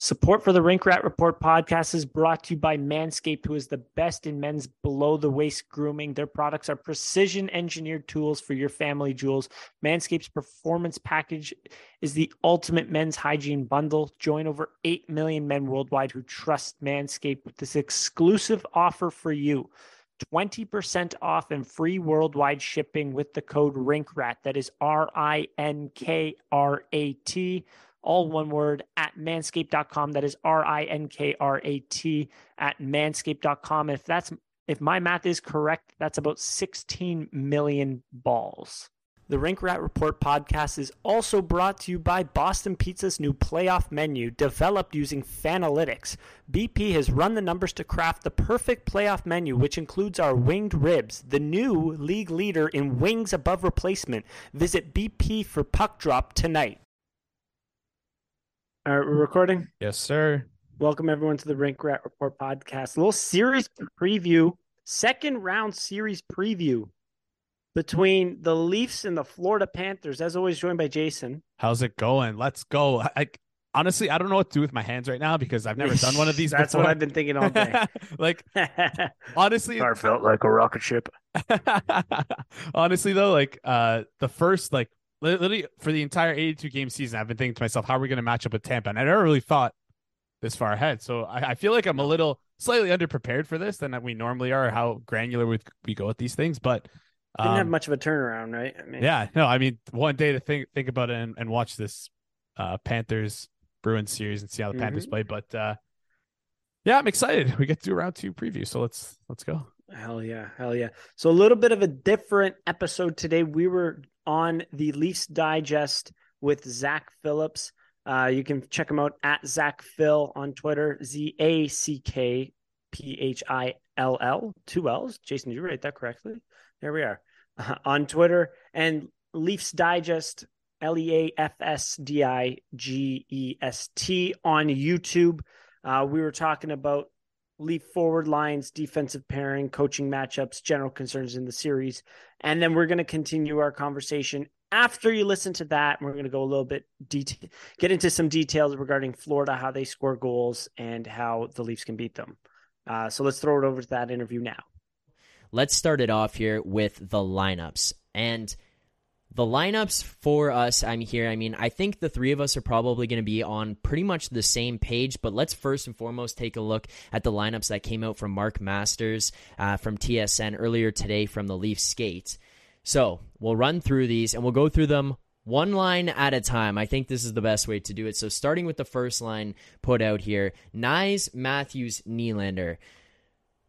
Support for the Rink Rat Report podcast is brought to you by Manscaped, who is the best in men's below the waist grooming. Their products are precision engineered tools for your family jewels. Manscaped's performance package is the ultimate men's hygiene bundle. Join over 8 million men worldwide who trust Manscaped with this exclusive offer for you. 20% off and free worldwide shipping with the code RINKRAT. That is R I N K R A T all one word at manscaped.com. That is R I N K R A T at manscaped.com. If that's if my math is correct, that's about 16 million balls. The Rink Rat Report podcast is also brought to you by Boston Pizza's new playoff menu, developed using Fanalytics. BP has run the numbers to craft the perfect playoff menu, which includes our winged ribs, the new league leader in wings above replacement. Visit BP for puck drop tonight. All right, we're recording. Yes, sir. Welcome everyone to the Rink Rat Report podcast. A little series preview, second round series preview between the Leafs and the Florida Panthers. As always, joined by Jason. How's it going? Let's go. I honestly I don't know what to do with my hands right now because I've never done one of these. That's before. what I've been thinking all day. like honestly, I felt like a rocket ship. honestly though, like uh the first like literally for the entire 82 game season, I've been thinking to myself, how are we going to match up with Tampa? And I never really thought this far ahead. So I, I, feel like I'm a little slightly underprepared for this than we normally are, how granular we, we go with these things. But um, didn't have um, much of a turnaround, right? I mean, yeah, no, I mean, one day to think think about it and, and watch this uh, Panthers Bruins series and see how the mm-hmm. Panthers play. But uh, yeah, I'm excited. We get to do a round two preview, so let's let's go. Hell yeah, hell yeah. So a little bit of a different episode today. We were on the Leafs Digest with Zack Phillips. Uh, you can check him out at Zack Phill on Twitter, Z A C K P H I L L, two L's. Jason, did you write that correctly? There we are uh, on Twitter and Leafs Digest, L E A F S D I G E S T on YouTube. Uh, we were talking about Leaf forward lines, defensive pairing, coaching matchups, general concerns in the series. And then we're going to continue our conversation after you listen to that. We're going to go a little bit detail, get into some details regarding Florida, how they score goals, and how the Leafs can beat them. Uh, so let's throw it over to that interview now. Let's start it off here with the lineups. And the lineups for us, I'm here. I mean, I think the three of us are probably going to be on pretty much the same page, but let's first and foremost take a look at the lineups that came out from Mark Masters uh, from TSN earlier today from the Leaf Skate. So we'll run through these and we'll go through them one line at a time. I think this is the best way to do it. So starting with the first line put out here Knies, Matthews, Nylander.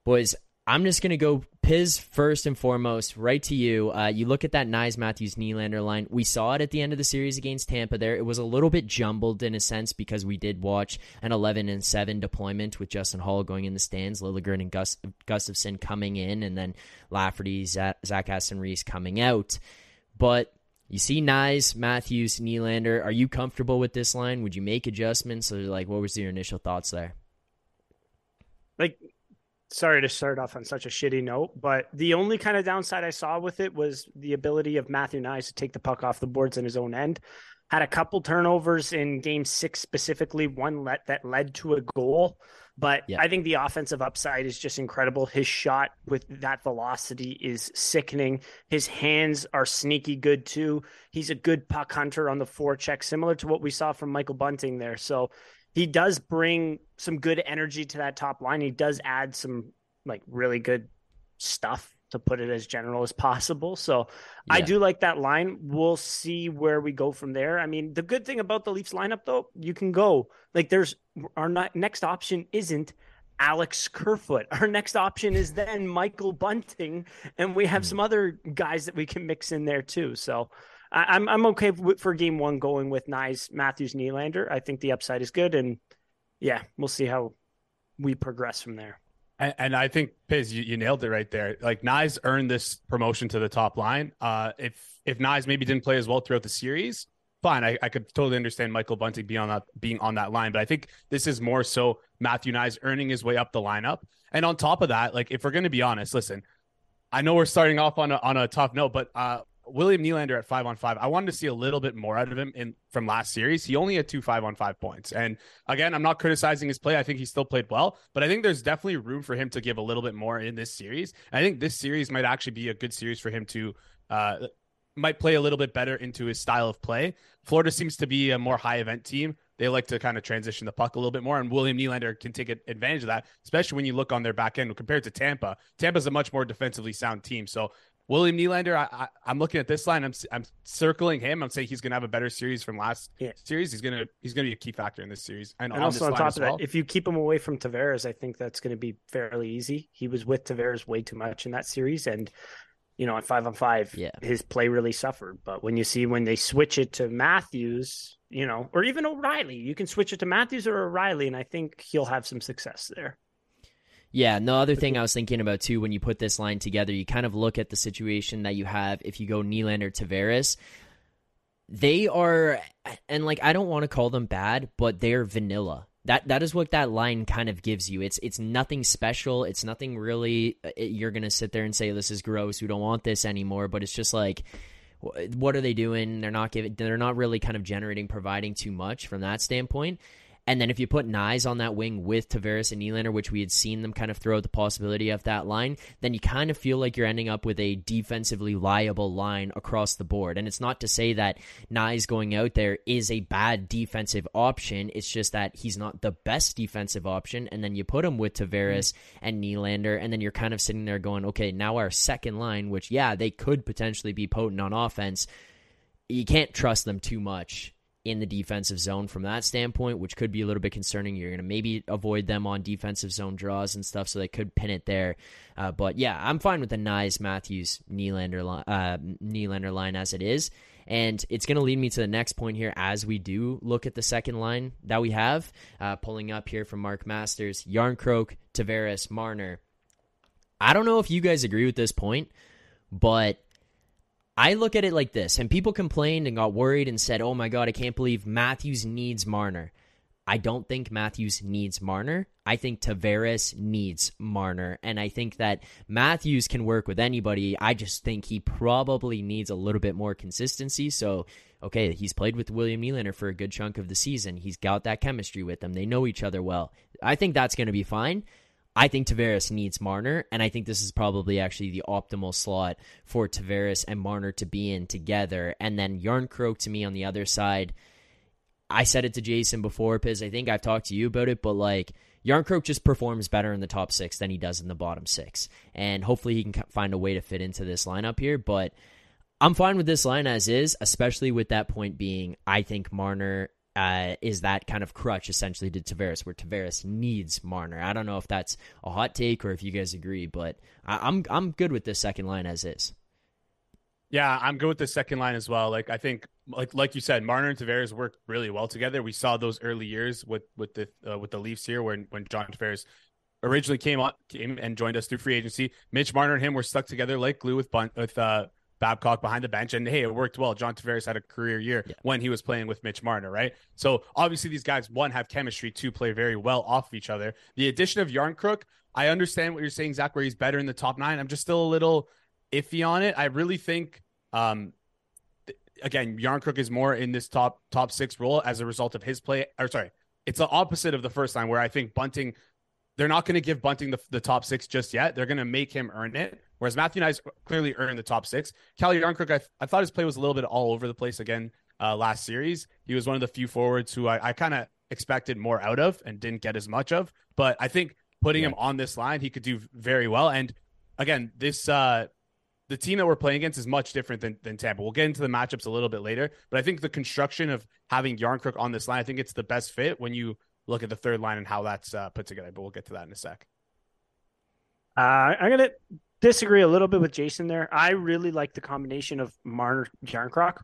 Boys, I'm just going to go Piz first and foremost, right to you. Uh, you look at that Knies Matthews Nylander line. We saw it at the end of the series against Tampa there. It was a little bit jumbled in a sense because we did watch an 11 and 7 deployment with Justin Holl going in the stands, Liljegren and Gus- Gustafsson coming in, and then Lafferty, Zach, Aston Reese coming out. But you see Knies, Matthews, Nylander. Are you comfortable with this line? Would you make adjustments? Or like, what was your initial thoughts there? Like sorry to start off on such a shitty note, but the only kind of downside I saw with it was the ability of Matthew Knies to take the puck off the boards in his own end. Had a couple turnovers in game six specifically, one let that led to a goal. But yeah. I think the offensive upside is just incredible. His shot with that velocity is sickening. His hands are sneaky good too. He's a good puck hunter on the forecheck, similar to what we saw from Michael Bunting there. So he does bring some good energy to that top line. He does add some like really good stuff to put it as general as possible. So yeah. I do like that line. We'll see where we go from there. I mean, the good thing about the Leafs lineup though, you can go like there's our next option isn't Alex Kerfoot. Our next option is then Michael Bunting, and we have hmm. some other guys that we can mix in there too. So I, am I'm okay for game one going with Knies, Matthews, Nylander. I think the upside is good, and yeah, we'll see how we progress from there. And, and I think Piz, you, you, nailed it right there. Like Knies earned this promotion to the top line. Uh, if if Knies maybe didn't play as well throughout the series, fine. I, I could totally understand Michael Bunting being on that being on that line. But I think this is more so Matthew Knies earning his way up the lineup. And on top of that, like if we're going to be honest, listen, I know we're starting off on a, on a tough note, but uh, William Nylander at five on five. I wanted to see a little bit more out of him in from last series. He only had two five on five points. And again, I'm not criticizing his play. I think he still played well, but I think there's definitely room for him to give a little bit more in this series. I think this series might actually be a good series for him to uh might play a little bit better into his style of play. Florida seems to be a more high event team. They like to kind of transition the puck a little bit more, and William Nylander can take advantage of that, especially when you look on their back end compared to Tampa. Tampa's a much more defensively sound team, so William Nylander, I, I, am looking at this line. I'm I'm circling him. I'm saying he's going to have a better series from last yeah. series. He's gonna he's going to be a key factor in this series. And, and on also on top of well. that, if you keep him away from Tavares, I think that's going to be fairly easy. He was with Tavares way too much in that series, and you know, at five on five, yeah. his play really suffered. But when you see when they switch it to Matthews, you know, or even O'Reilly, you can switch it to Matthews or O'Reilly, and I think he'll have some success there. Yeah, no other thing I was thinking about too when you put this line together, you kind of look at the situation that you have if you go Nylander Tavares. They are and like I don't want to call them bad, but they're vanilla. That that is what that line kind of gives you. It's it's nothing special. It's nothing really uh, you're going to sit there and say this is gross. We don't want this anymore, but it's just like what are they doing? They're not giving they're not really kind of generating providing too much from that standpoint. And then if you put Knies on that wing with Tavares and Nylander, which we had seen them kind of throw out the possibility of that line, then you kind of feel like you're ending up with a defensively liable line across the board. And it's not to say that Knies going out there is a bad defensive option. It's just that he's not the best defensive option. And then you put him with Tavares mm-hmm. and Nylander, and then you're kind of sitting there going, okay, now our second line, which, yeah, they could potentially be potent on offense. You can't trust them too much in the defensive zone from that standpoint, which could be a little bit concerning. You're going to maybe avoid them on defensive zone draws and stuff, so they could pin it there. Uh, but yeah, I'm fine with the Knies, Matthews, Nylander, uh, Nylander line as it is. And it's going to lead me to the next point here as we do look at the second line that we have. Uh, pulling up here from Mark Masters, Järnkrok, Tavares, Marner. I don't know if you guys agree with this point, but I look at it like this, and people complained and got worried and said, oh my God, I can't believe Matthews needs Marner. I don't think Matthews needs Marner. I think Tavares needs Marner. And I think that Matthews can work with anybody. I just think he probably needs a little bit more consistency. So, okay, he's played with William Nylander for a good chunk of the season. He's got that chemistry with them. They know each other well. I think that's going to be fine. I think Tavares needs Marner, and I think this is probably actually the optimal slot for Tavares and Marner to be in together. And then Järnkrok to me on the other side. I said it to Jason before, because I think I've talked to you about it, but like Järnkrok just performs better in the top six than he does in the bottom six. And hopefully he can find a way to fit into this lineup here. But I'm fine with this line as is, especially with that point being I think Marner uh, is that kind of crutch essentially to Tavares, where Tavares needs Marner. I don't know if that's a hot take or if you guys agree, but I, I'm I'm good with this second line as is. Yeah, I'm good with the second line as well. Like I think, like like you said, Marner and Tavares work really well together. We saw those early years with with the uh, with the Leafs here, when when John Tavares originally came on came and joined us through free agency. Mitch Marner and him were stuck together like glue with Bun- with uh, Babcock behind the bench. And hey, it worked well. John Tavares had a career year yeah. when he was playing with Mitch Marner, right? So obviously these guys, one, have chemistry, two, play very well off of each other. The addition of Järnkrok, I understand what you're saying, Zack, where he's better in the top nine. I'm just still a little iffy on it. I really think um again, Järnkrok is more in this top top six role as a result of his play. Or sorry, it's the opposite of the first line where I think Bunting they're not going to give Bunting the, the top six just yet. They're going to make him earn it. Whereas Matthew Knies clearly earned the top six. Calle Järnkrok, I, I thought his play was a little bit all over the place again uh, last series. He was one of the few forwards who I, I kind of expected more out of and didn't get as much of. But I think putting yeah. him on this line, he could do very well. And again, this uh the team that we're playing against is much different than, than Tampa. We'll get into the matchups a little bit later, but I think the construction of having Järnkrok on this line, I think it's the best fit when you look at the third line and how that's uh, put together. But we'll get to that in a sec. Uh, I'm gonna disagree a little bit with Jason there. I really like the combination of Marner Järnkrok.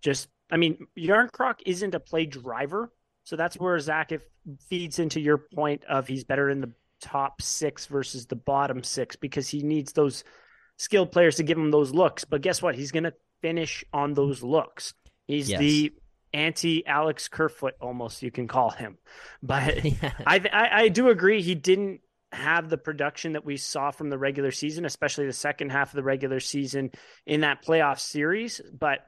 Just, I mean, Järnkrok isn't a play driver, so that's where Zack if feeds into your point of he's better in the top six versus the bottom six because he needs those skilled players to give him those looks. But guess what? He's going to finish on those looks. He's yes. the anti Alex Kerfoot, almost you can call him. But yeah. I, I, I do agree he didn't have the production that we saw from the regular season, especially the second half of the regular season in that playoff series. But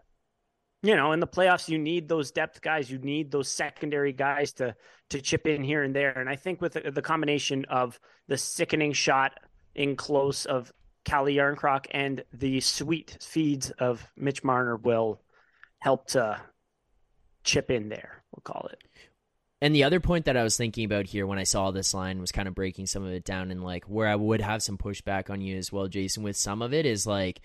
you know, in the playoffs, you need those depth guys. You need those secondary guys to to chip in here and there. And I think with the, combination of the sickening shot in close of Calle Järnkrok and the sweet feeds of Mitch Marner will help to chip in there. We'll call it. And the other point that I was thinking about here when I saw this line was kind of breaking some of it down and like where I would have some pushback on you as well, Jason, with some of it is like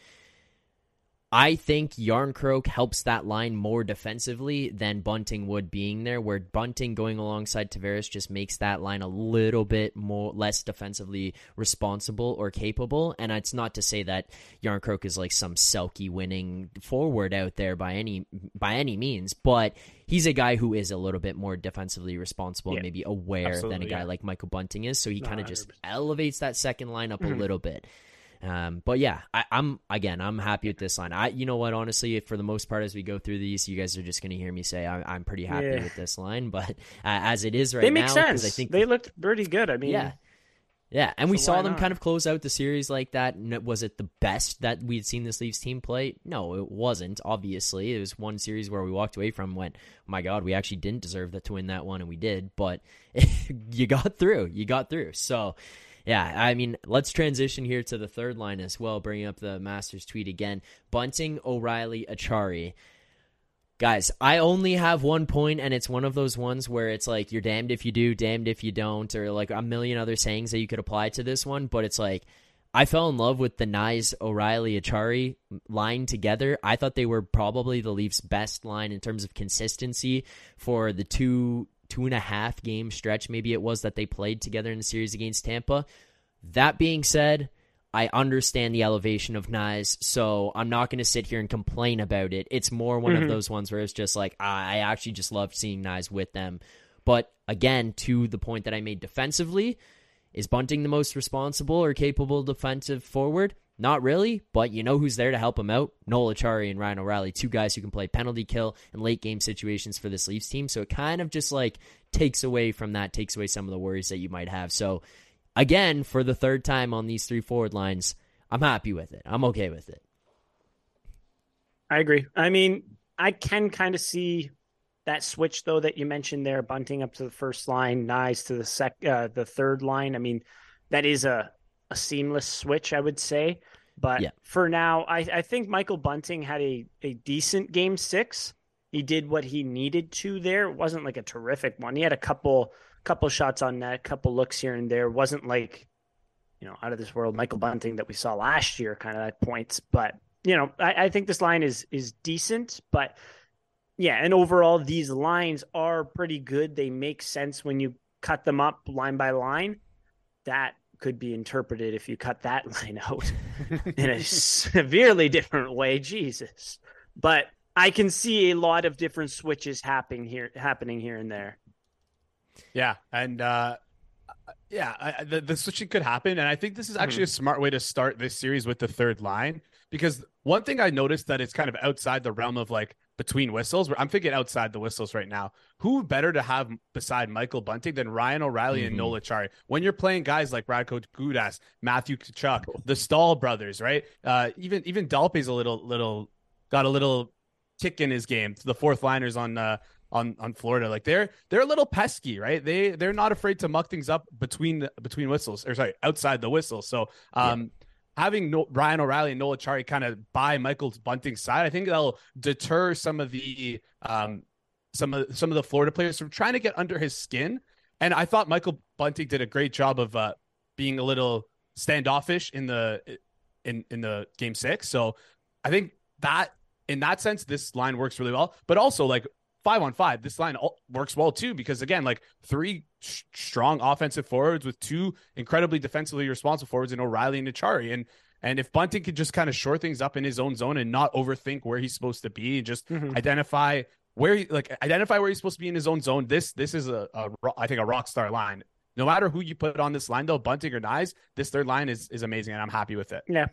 I think Järnkrok helps that line more defensively than Bunting would being there, where Bunting going alongside Tavares just makes that line a little bit more less defensively responsible or capable. And it's not to say that Järnkrok is like some Selke winning forward out there by any by any means, but he's a guy who is a little bit more defensively responsible yeah, and maybe aware than a guy yeah. like Michael Bunting is. So he kind of just elevates that second line up mm-hmm. a little bit. Um, but yeah, I, am again, I'm happy with this line. I, you know what, honestly, for the most part, as we go through these, you guys are just going to hear me say I, am pretty happy yeah. with this line. But uh, as it is right they make now, sense. I think they looked pretty good. I mean, yeah. Yeah, and so we saw them not? kind of close out the series like that. Was it the best that we had seen this Leafs team play? No, it wasn't. Obviously, it was one series where we walked away from went, oh my God, we actually didn't deserve that to win that one, and we did. But you got through. You got through. So yeah, I mean, let's transition here to the third line as well, bringing up the Masters tweet again. Bunting, O'Reilly, Acciari. Guys, I only have one point, and it's one of those ones where it's like you're damned if you do, damned if you don't, or like a million other sayings that you could apply to this one. But it's like I fell in love with the Knies, O'Reilly, Acciari line together. I thought they were probably the Leafs' best line in terms of consistency for the two two and a half game stretch, maybe it was that they played together in the series against Tampa. That being said, I understand the elevation of Knies, so I'm not going to sit here and complain about it. It's more one mm-hmm. of those ones where it's just like I actually just love seeing Knies with them. But again, to the point that I made defensively, is Bunting the most responsible or capable defensive forward? Not really, but you know who's there to help him out? Noel Acciari and Ryan O'Reilly, two guys who can play penalty kill and late game situations for this Leafs team. So it kind of just like takes away from that, takes away some of the worries that you might have. So again, for the third time on these three forward lines, I'm happy with it. I'm okay with it. I agree. I mean, I can kind of see that switch though that you mentioned there, bunting up to the first line, Knies to the sec, uh, the third line. I mean, that is a a seamless switch, I would say. But yeah. for now, I, I think Michael Bunting had a, a decent game six. He did what he needed to there. It wasn't like a terrific one. He had a couple couple shots on net, a couple looks here and there. It wasn't like, you know, out of this world Michael Bunting that we saw last year, kind of at points. But, you know, I, I think this line is is decent, but yeah, and overall these lines are pretty good. They make sense when you cut them up line by line. That could be interpreted if you cut that line out in a severely different way. Jesus. But I can see a lot of different switches happening here happening here and there. Yeah, and uh yeah, I, the, the switching could happen, and I think this is actually mm-hmm. a smart way to start this series with the third line because one thing I noticed that it's kind of outside the realm of like between whistles. I'm thinking outside the whistles right now. Who better to have beside Michael Bunting than Ryan O'Reilly mm-hmm. and Noel Acciari? When you're playing guys like Radko Gudas, Matthew Tkachuk, the Staal brothers, right? Uh, even even Dalpe's a little little got a little kick in his game. The fourth liners on uh, on on Florida, like they're they're a little pesky, right? They they're not afraid to muck things up between between whistles, or sorry, outside the whistle. So um. Having no, Ryan O'Reilly and Noel Acciari kind of by Michael's Bunting side, I think that'll deter some of the um, some of some of the Florida players from trying to get under his skin. And I thought Michael Bunting did a great job of uh, being a little standoffish in the in in the game six. So I think that in that sense, this line works really well. But also like five on five, this line works well too because again, like three sh- strong offensive forwards with two incredibly defensively responsible forwards in O'Reilly and Acciari. And and if Bunting could just kind of shore things up in his own zone and not overthink where he's supposed to be, just mm-hmm. identify where he like identify where he's supposed to be in his own zone. This this is a, a I think a rock star line. No matter who you put on this line, though, Bunting or Knies, this third line is is amazing, and I'm happy with it. Yeah,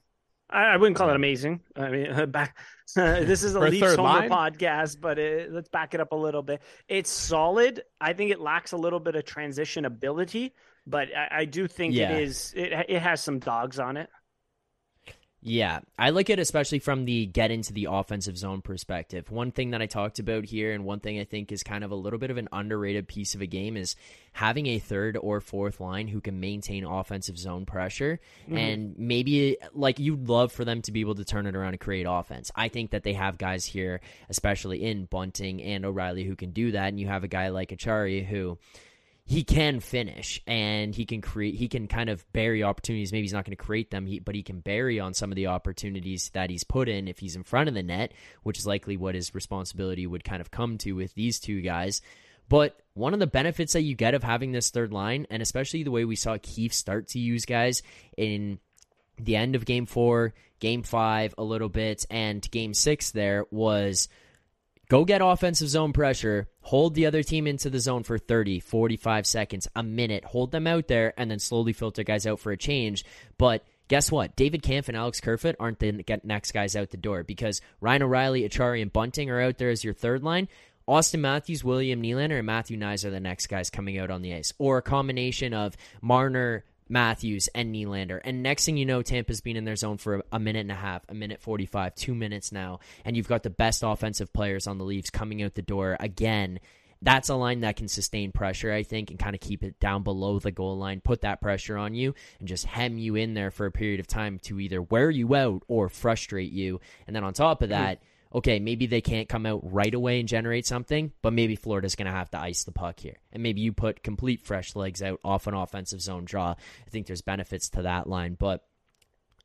I, I wouldn't call it amazing. I mean, back uh, this is a Leafs homer line? podcast, but it, let's back it up a little bit. It's solid. I think it lacks a little bit of transition ability, but I, I do think yeah. it is. It it has some dogs on it. Yeah, I like it especially from the get into the offensive zone perspective. One thing that I talked about here, and one thing I think is kind of a little bit of an underrated piece of a game, is having a third or fourth line who can maintain offensive zone pressure. Mm-hmm. And maybe, like, you'd love for them to be able to turn it around and create offense. I think that they have guys here, especially in Bunting and O'Reilly, who can do that. And you have a guy like Acciari who he can finish and he can create he can kind of bury opportunities. Maybe he's not going to create them but he can bury on some of the opportunities that he's put in if he's in front of the net which is likely what his responsibility would kind of come to with these two guys. But one of the benefits that you get of having this third line and especially the way we saw Keefe start to use guys in the end of game 4 game 5 a little bit and game 6 there was Go get offensive zone pressure, hold the other team into the zone for 30, 45 seconds, a minute, hold them out there, and then slowly filter guys out for a change. But guess what? David Kampf and Alex Kerfoot aren't the next guys out the door because Ryan O'Reilly, Acciari, and Bunting are out there as your third line. Auston Matthews, William Nylander, and Matthew Knies are the next guys coming out on the ice. Or a combination of Marner, Matthews, and Nylander. And next thing you know, Tampa's been in their zone for a minute and a half, a minute 45, two minutes now. And you've got the best offensive players on the Leafs coming out the door again. That's a line that can sustain pressure, I think, and kind of keep it down below the goal line, put that pressure on you, and just hem you in there for a period of time to either wear you out or frustrate you. And then on top of that, mm-hmm okay, maybe they can't come out right away and generate something, but maybe Florida's going to have to ice the puck here. And maybe you put complete fresh legs out off an offensive zone draw. I think there's benefits to that line. But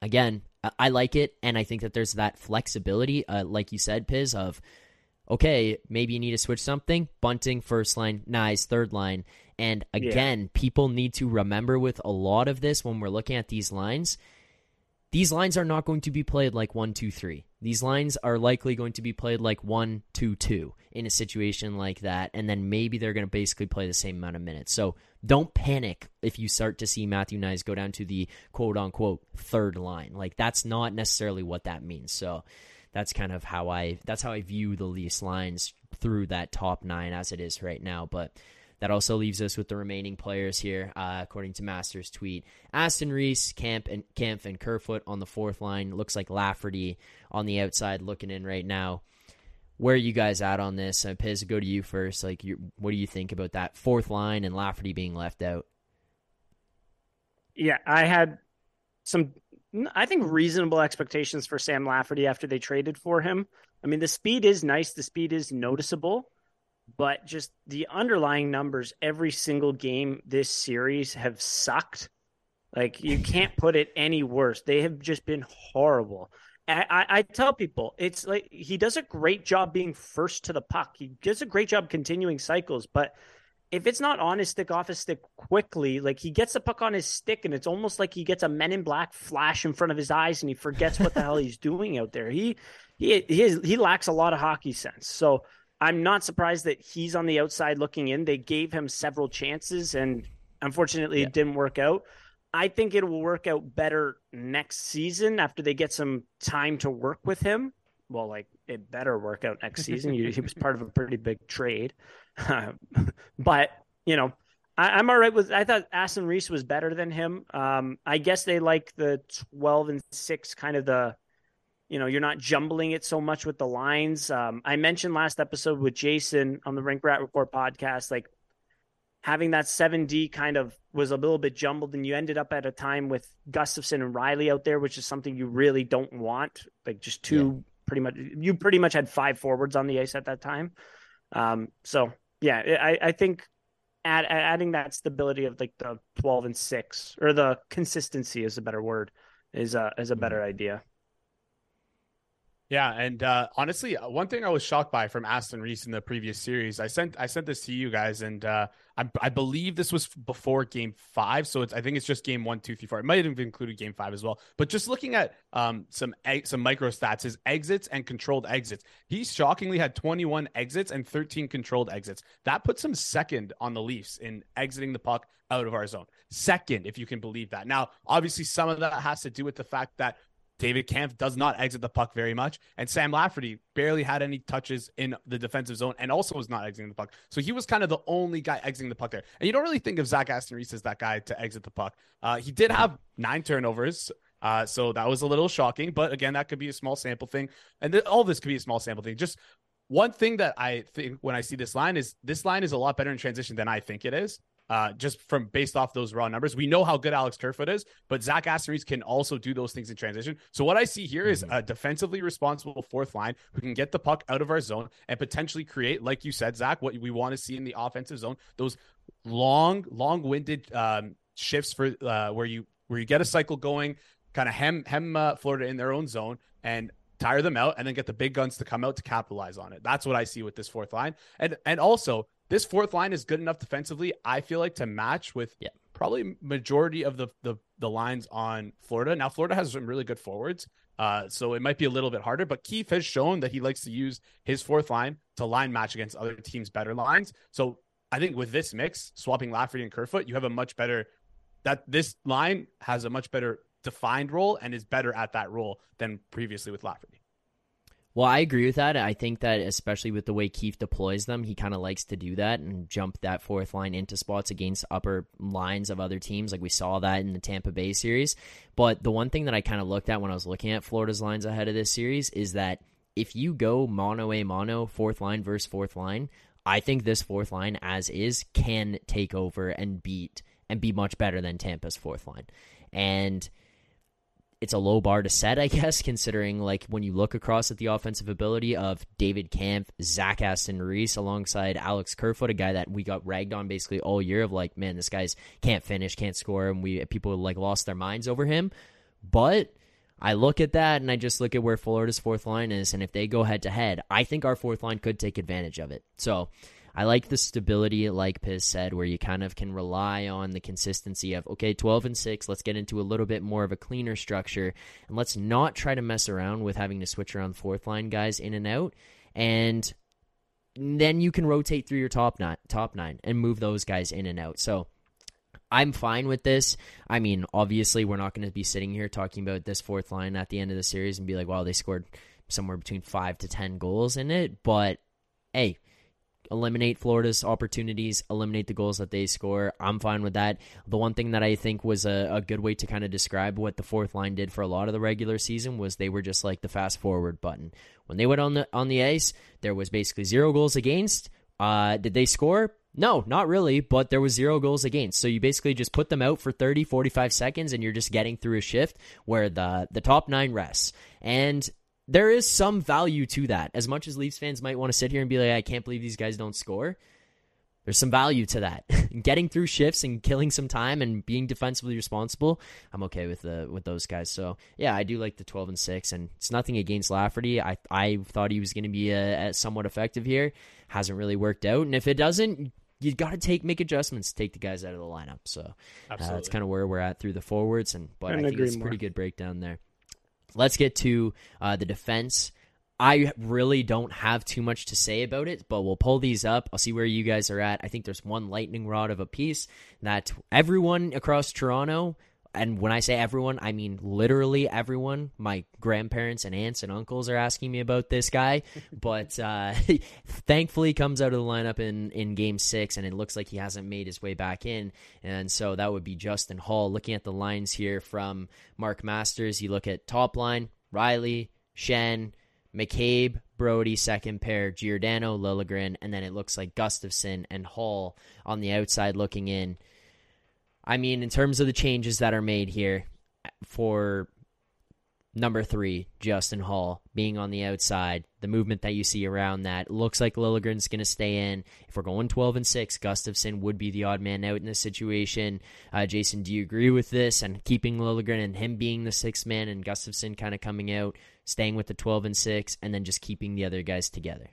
again, I like it. And I think that there's that flexibility, uh, like you said, Piz, of okay, maybe you need to switch something. Bunting, first line, Knies, third line. And again, yeah. people need to remember with a lot of this when we're looking at these lines these lines are not going to be played like one, two, three. These lines are likely going to be played like one, two, two in a situation like that, and then maybe they're going to basically play the same amount of minutes. So don't panic if you start to see Matthew Knies go down to the quote unquote third line. Like that's not necessarily what that means. So that's kind of how I that's how I view the Leafs lines through that top nine as it is right now. But that also leaves us with the remaining players here, uh, according to Masters tweet. Aston Reese, Kampf and Kampf and Kerfoot on the fourth line. Looks like Lafferty on the outside looking in right now. Where are you guys at on this? Uh, Piz, go to you first. Like, what do you think about that fourth line and Lafferty being left out? Yeah, I had some, I think, reasonable expectations for Sam Lafferty after they traded for him. I mean, the speed is nice, the speed is noticeable but just the underlying numbers every single game this series have sucked. Like you can't put it any worse. They have just been horrible. I, I, I, tell people it's like he does a great job being first to the puck. He does a great job continuing cycles, but if it's not on his stick, off his stick quickly, like he gets the puck on his stick, and it's almost like he gets a Men in Black flash in front of his eyes, and he forgets what the hell he's doing out there. He he he, is, he lacks a lot of hockey sense. So I'm not surprised that he's on the outside looking in. They gave him several chances, and unfortunately, yeah. it didn't work out. I think it will work out better next season after they get some time to work with him. Well, like it better work out next season. he was part of a pretty big trade, but you know, I, am all right with. I thought Aston Reese was better than him. Um, I guess they like the 12 and six, kind of the you know you're not jumbling it so much with the lines um, i mentioned last episode with jason on the rink rat report podcast like having that 7d kind of was a little bit jumbled and you ended up at a time with Gustafsson and Rielly out there which is something you really don't want like just two yeah. pretty much you pretty much had five forwards on the ice at that time Um, so yeah, I, I think add, adding that stability of like the 12 and six or the consistency is a better word is a, is a better mm-hmm. idea. Yeah, and uh, honestly, uh, one thing I was shocked by from Aston Reese in the previous series, I sent I sent this to you guys, and uh, I, I believe this was before Game Five, so it's I think it's just Game One, Two, Three, Four. It might have included Game Five as well. But just looking at um, some some micro stats, his exits and controlled exits, he shockingly had 21 exits and 13 controlled exits. That puts him second on the Leafs in exiting the puck out of our zone. Second, if you can believe that. Now, obviously, some of that has to do with the fact that David Kampf does not exit the puck very much, and Sam Lafferty barely had any touches in the defensive zone and also was not exiting the puck. So he was kind of the only guy exiting the puck there. And you don't really think of Zach Aston Reese as that guy to exit the puck. Uh, he did have nine turnovers. Uh, so that was a little shocking, but again, that could be a small sample thing. And th- all this could be a small sample thing. Just one thing that I think when I see this line is this line is a lot better in transition than I think it is uh, just from based off those raw numbers. We know how good Alex Kerfoot is, but Zach Aston can also do those things in transition. So what I see here is mm-hmm. a defensively responsible fourth line who can get the puck out of our zone and potentially create, like you said, Zack, what we want to see in the offensive zone. Those long, long-winded um, shifts for uh, where you where you get a cycle going, kind of hem hem uh, Florida in their own zone and tire them out and then get the big guns to come out to capitalize on it. That's what I see with this fourth line. And and also this fourth line is good enough defensively, I feel like, to match with yeah. probably majority of the, the the lines on Florida. Now, Florida has some really good forwards, uh, so it might be a little bit harder. But Keefe has shown that he likes to use his fourth line to line match against other teams' better lines. So I think with this mix, swapping Lafferty and Kerfoot, you have a much better that this line has a much better defined role and is better at that role than previously with Lafferty. Well, I agree with that. I think that especially with the way Keefe deploys them, he kind of likes to do that and jump that fourth line into spots against upper lines of other teams. Like we saw that in the Tampa Bay series. But the one thing that I kind of looked at when I was looking at Florida's lines ahead of this series is that if you go mono a mono, fourth line versus fourth line, I think this fourth line as is can take over and beat and be much better than Tampa's fourth line. And it's a low bar to set, I guess, considering like when you look across at the offensive ability of David Kampf, Zach Aston Reese alongside Alex Kerfoot, a guy that we got ragged on basically all year of like, man, this guy's can't finish, can't score, and we people like lost their minds over him. But I look at that and I just look at where Florida's fourth line is, and if they go head to head, I think our fourth line could take advantage of it. So I like the stability, like Piz said, where you kind of can rely on the consistency of, okay, 12 and 6, let's get into a little bit more of a cleaner structure, and let's not try to mess around with having to switch around fourth line guys in and out. And then you can rotate through your top nine, top nine and move those guys in and out. So I'm fine with this. I mean, obviously, we're not going to be sitting here talking about this fourth line at the end of the series and be like, wow, they scored somewhere between five to 10 goals in it. But hey, eliminate Florida's opportunities, eliminate the goals that they score. I'm fine with that. The one thing that I think was a, a good way to kind of describe what the fourth line did for a lot of the regular season was they were just like the fast forward button. When they went on the on the ice, there was basically zero goals against. Uh, did they score? No, not really, but there was zero goals against. So you basically just put them out for 30, 45 seconds and you're just getting through a shift where the the top 9 rests. And there is some value to that. As much as Leafs fans might want to sit here and be like, I can't believe these guys don't score. There's some value to that. Getting through shifts and killing some time and being defensively responsible, I'm okay with the with those guys. So yeah, I do like the 12 and six, and it's nothing against Lafferty. I I thought he was going to be a, a somewhat effective here. Hasn't really worked out, and if it doesn't, you got to take make adjustments, take the guys out of the lineup. So uh, that's kind of where we're at through the forwards, and but I think it's a pretty good breakdown there. Let's get to uh, the defense. I really don't have too much to say about it, but we'll pull these up. I'll see where you guys are at. I think there's one lightning rod of a piece that everyone across Toronto and when I say everyone, I mean literally everyone. My grandparents and aunts and uncles are asking me about this guy, but uh, thankfully comes out of the lineup in in Game Six, and it looks like he hasn't made his way back in, and so that would be Justin Holl. Looking at the lines here from Mark Masters, you look at top line: Rielly, Schenn, McCabe, Brodie, second pair, Giordano, Liljegren, and then it looks like Gustafsson and Holl on the outside looking in. I mean, in terms of the changes that are made here for Number three, Justin Holl being on the outside. The movement that you see around that looks like Liljegren's going to stay in. If we're going 12 and 6, Gustafsson would be the odd man out in this situation. Uh, Jason, do you agree with this? And keeping Liljegren and him being the sixth man and Gustafsson kind of coming out, staying with the 12 and 6, and then just keeping the other guys together?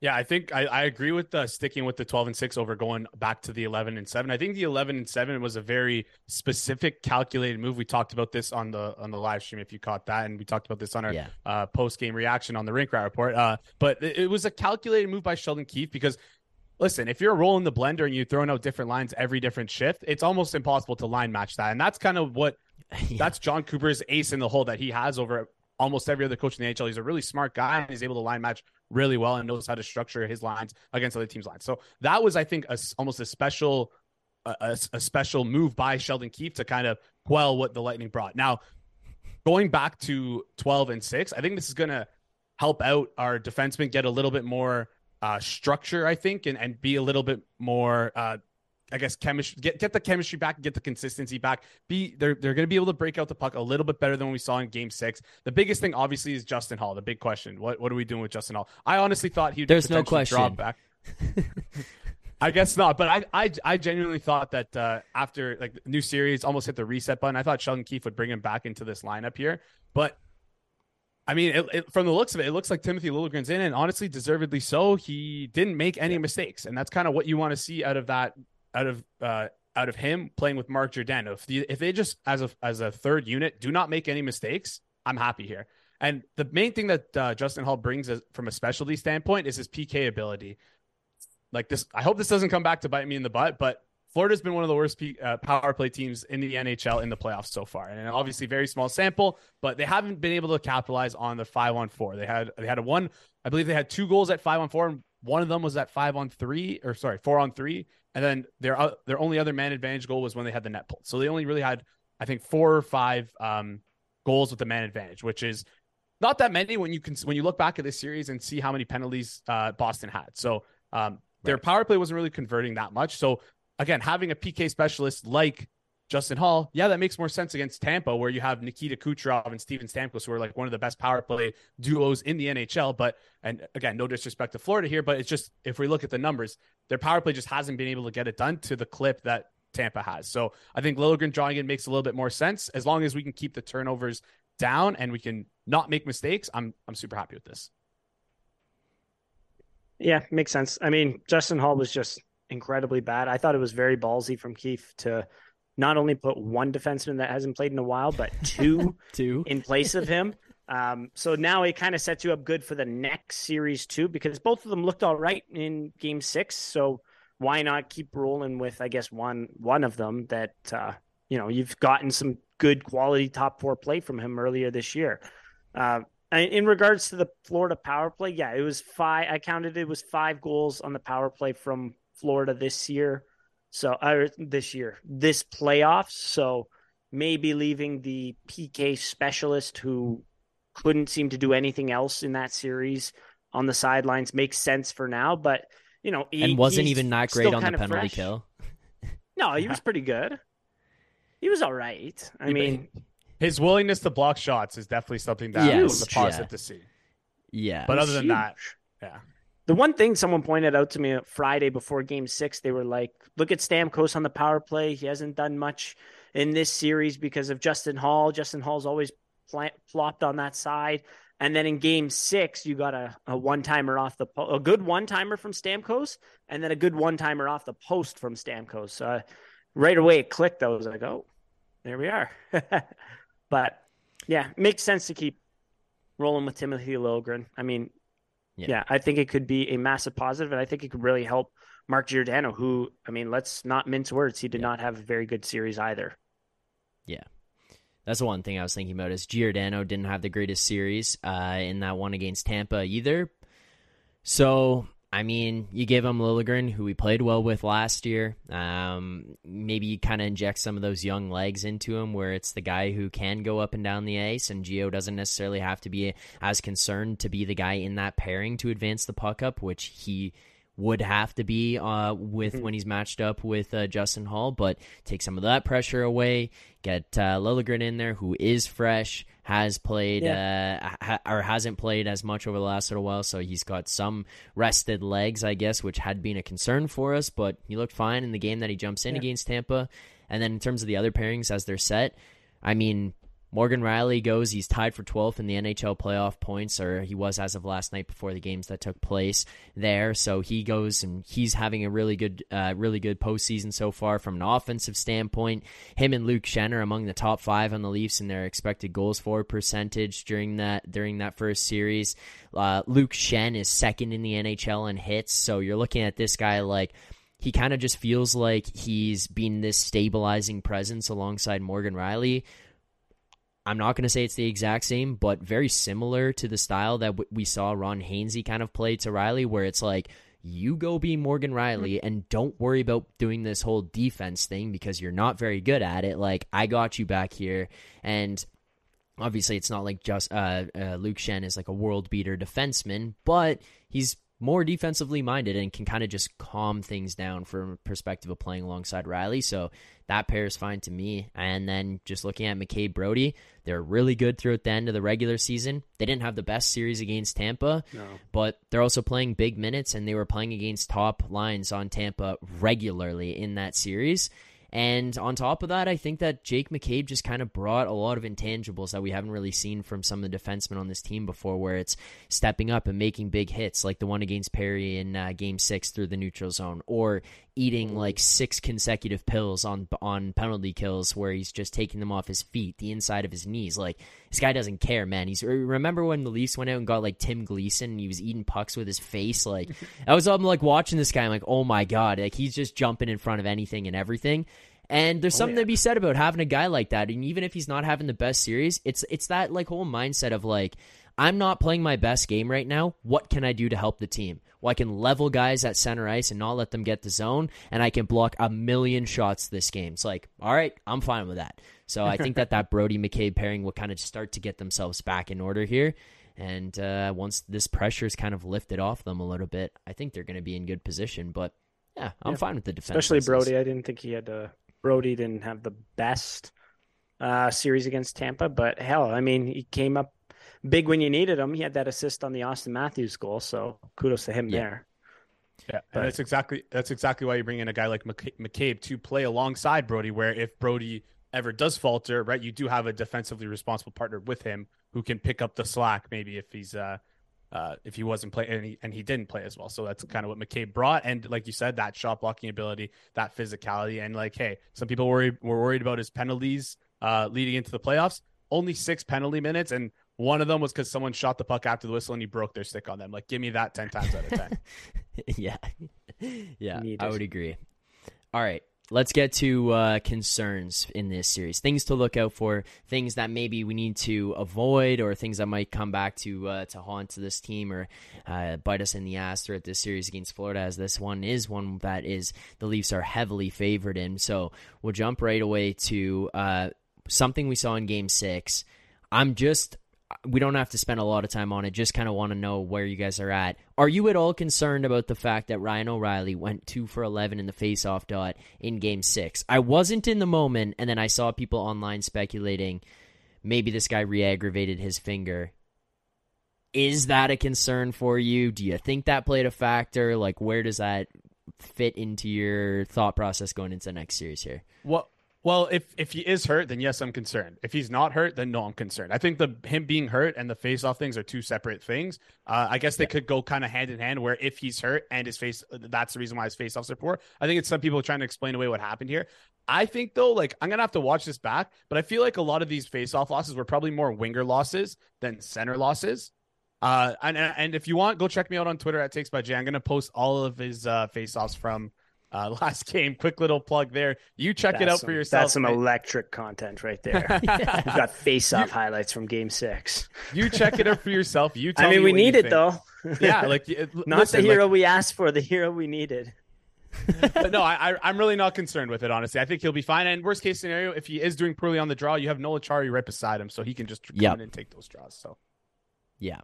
Yeah, I think I, I agree with the sticking with the 12 and 6 over going back to the 11 and 7. I think the 11 and 7 was a very specific calculated move. We talked about this on the on the live stream if you caught that and we talked about this on our yeah. uh, post game reaction on the Rink Rat report. Uh, but it, it was a calculated move by Sheldon Keefe because listen, if you're rolling the blender and you're throwing out different lines every different shift, it's almost impossible to line match that. And that's kind of what yeah. that's John Cooper's ace in the hole that he has over almost every other coach in the NHL. He's a really smart guy and he's able to line match really well and knows how to structure his lines against other teams' lines. So that was, I think, a, almost a special, a, a special move by Sheldon Keefe to kind of quell what the Lightning brought. Now, going back to 12 and 6, I think this is going to help out our defensemen get a little bit more uh, structure, I think, and, and be a little bit more uh, I guess chemistry get get the chemistry back, get the consistency back. Be they're they're going to be able to break out the puck a little bit better than we saw in Game Six. The biggest thing, obviously, is Justin Holl. The big question: what what are we doing with Justin Holl? I honestly thought he'd there's no question drop back. I guess not, but I I, I genuinely thought that uh, after like new series almost hit the reset button, I thought Sheldon Keefe would bring him back into this lineup here. But I mean, it, it, from the looks of it, it looks like Timothy Liljegren's in, and honestly, deservedly so. He didn't make any mistakes, and that's kind of what you want to see out of that out of uh, out of him playing with Mark Giordano. If, the, if they just as a as a third unit do not make any mistakes, I'm happy here. And the main thing that uh, Justin Holl brings as, from a specialty standpoint is his PK ability. Like this, I hope this doesn't come back to bite me in the butt, but Florida's been one of the worst P, uh, power play teams in the NHL in the playoffs so far, and obviously very small sample, but they haven't been able to capitalize on the five on four. They had they had a one, I believe they had two goals at five on four, and one of them was at five on three, or sorry, four on three, and then their uh, their only other man advantage goal was when they had the net pulled. So they only really had, I think, four or five um, goals with the man advantage, which is not that many when you can when you look back at this series and see how many penalties uh, Boston had. So um, their right. power play wasn't really converting that much. So again, having a PK specialist like Justin Holl, yeah, that makes more sense against Tampa, where you have Nikita Kucherov and Steven Stamkos, who are like one of the best power play duos in the NHL. But and again, no disrespect to Florida here, but it's just if we look at the numbers, their power play just hasn't been able to get it done to the clip that Tampa has. So I think Liljegren drawing in makes a little bit more sense as long as we can keep the turnovers down and we can not make mistakes. I'm I'm super happy with this. Yeah, makes sense. I mean, Justin Holl was just incredibly bad. I thought it was very ballsy from Keefe to not only put one defenseman that hasn't played in a while, but two, two in place of him. Um, so now it kind of sets you up good for the next series too, because both of them looked all right in Game Six. So why not keep rolling with, I guess, one one of them that uh, you know you've gotten some good quality top four play from him earlier this year. Uh, in regards to the Florida power play, yeah, it was five. I counted it was five goals on the power play from Florida this year. So uh, this year, this playoffs. So maybe leaving the PK specialist who couldn't seem to do anything else in that series on the sidelines makes sense for now. But you know, he, and wasn't even that great on the penalty fresh. kill. no, he was pretty good. He was all right. I mean, his willingness to block shots is definitely something that yes, was a positive yeah. to see. Yeah, but other than huge. that, yeah. The one thing someone pointed out to me Friday before game six, they were like, look at Stamkos on the power play. He hasn't done much in this series because of Justin Holl. Justin Holl's always flopped on that side. And then in game six, you got a, a one timer off the po- a good one timer from Stamkos, and then a good one timer off the post from Stamkos. Uh, right away, it clicked. I was like, oh, there we are. but yeah, makes sense to keep rolling with Timothy Liljegren. I mean, yeah. yeah. I think it could be a massive positive, and I think it could really help Mark Giordano, who, I mean, let's not mince words. He did yeah. not have a very good series either. Yeah. That's the one thing I was thinking about is Giordano didn't have the greatest series uh, in that one against Tampa either. So I mean, you give him Liljegren, who we played well with last year. Um, maybe you kind of inject some of those young legs into him, where it's the guy who can go up and down the ice, and Geo doesn't necessarily have to be as concerned to be the guy in that pairing to advance the puck up, which he would have to be uh, with Mhm. when he's matched up with uh, Justin Holl, but take some of that pressure away. Get uh, Liljegren in there, who is fresh, has played uh, ha- or hasn't played as much over the last little while, so he's got some rested legs, I guess, which had been a concern for us. But he looked fine in the game that he jumps in Yeah. against Tampa. And then in terms of the other pairings as they're set, I mean, Morgan Rielly goes. He's tied for 12th in the NHL playoff points, or he was as of last night before the games that took place there. So he goes and he's having a really good, uh, really good postseason so far from an offensive standpoint. Him and Luke Schenn are among the top five on the Leafs in their expected goals for percentage during that during that first series. Uh, Luke Schenn is second in the NHL in hits. So you're looking at this guy like he kind of just feels like he's been this stabilizing presence alongside Morgan Rielly. I'm not going to say it's the exact same, but very similar to the style that w- we saw Ron Hainsey kind of play to Rielly, where it's like, you go be Morgan Rielly and don't worry about doing this whole defense thing because you're not very good at it. Like, I got you back here. And obviously, it's not like just uh, uh, Luke Schenn is like a world beater defenseman, but he's more defensively minded and can kind of just calm things down from a perspective of playing alongside Rielly. So that pair is fine to me. And then just looking at McCabe Brodie, they're really good throughout the end of the regular season. They didn't have the best series against Tampa, No. but they're also playing big minutes and they were playing against top lines on Tampa regularly in that series. And on top of that, I think that Jake McCabe just kind of brought a lot of intangibles that we haven't really seen from some of the defensemen on this team before, where it's stepping up and making big hits, like the one against Perry in uh, Game Six through the neutral zone, or eating like six consecutive pills on on penalty kills, where he's just taking them off his feet, the inside of his knees. Like this guy doesn't care, man. He's remember when the Leafs went out and got like Tim Gleason, and he was eating pucks with his face. Like I was, I'm like watching this guy, I'm like, oh my god, like he's just jumping in front of anything and everything. And there's oh, something yeah. to be said about having a guy like that. And even if he's not having the best series, it's it's that like whole mindset of like, I'm not playing my best game right now. What can I do to help the team? Well, I can level guys at center ice and not let them get the zone, and I can block a million shots this game. It's like, all right, I'm fine with that. So I think that that Brodie McCabe pairing will kind of start to get themselves back in order here. And uh, once this pressure is kind of lifted off them a little bit, I think they're going to be in good position. But yeah, I'm Yeah. fine with the defense. Especially. Brodie. I didn't think he had a Brodie didn't have the best uh, series against Tampa, but hell, I mean, he came up big when you needed him. He had that assist on the Auston Matthews goal, so kudos to him Yeah. there. Yeah, But- and that's exactly that's exactly why you bring in a guy like McCabe to play alongside Brodie. Where if Brodie ever does falter, right, you do have a defensively responsible partner with him who can pick up the slack. Maybe if he's uh, uh if he wasn't playing and he, and he didn't play as well. So that's kind of what McCabe brought. And like you said, that shot blocking ability, that physicality, and like, hey, some people worry were worried about his penalties uh leading into the playoffs. Only six penalty minutes, and one of them was because someone shot the puck after the whistle and he broke their stick on them. Like, give me that ten times out of ten. yeah. Yeah, Needed. I would agree. All right. Let's get to uh, concerns in this series. Things to look out for, things that maybe we need to avoid, or things that might come back to uh, to haunt this team or uh, bite us in the ass throughout this series against Florida. As this one is one that is the Leafs are heavily favored in. So we'll jump right away to uh, something we saw in Game Six. I'm just we don't have to spend a lot of time on it. Just kind of want to know where you guys are at. Are you at all concerned about the fact that Ryan O'Reilly went two for eleven in the faceoff dot in Game Six? I wasn't in the moment, and then I saw people online speculating maybe this guy re-aggravated his finger. Is that a concern for you? Do you think that played a factor? Like, where does that fit into your thought process going into the next series here? Well, well, if if he is hurt, then yes, I'm concerned. If he's not hurt, then no, I'm concerned. I think the him being hurt and the face off things are two separate things. Uh, I guess they could go kind of hand in hand. Where if he's hurt and his face, that's the reason why his face offs are poor. I think it's some people trying to explain away what happened here. I think though, like I'm gonna have to watch this back, but I feel like a lot of these face off losses were probably more winger losses than center losses. Uh, and and if you want, go check me out on Twitter at Takes by Jay. I'm gonna post all of his uh, face offs from uh, last game. Quick little plug there. You check it out some- for yourself. That's some mate. electric content right there. We've got face-off highlights from Game Six. You check it out for yourself. You tell me. I mean, me we need it think. though. Yeah, like not listen, the hero like- we asked for, the hero we needed. but no, I, I- I'm really not concerned with it. Honestly, I think he'll be fine. And worst case scenario, if he is doing poorly on the draw, you have Noel Acciari right beside him, so he can just come Yep. in and take those draws. So Yeah.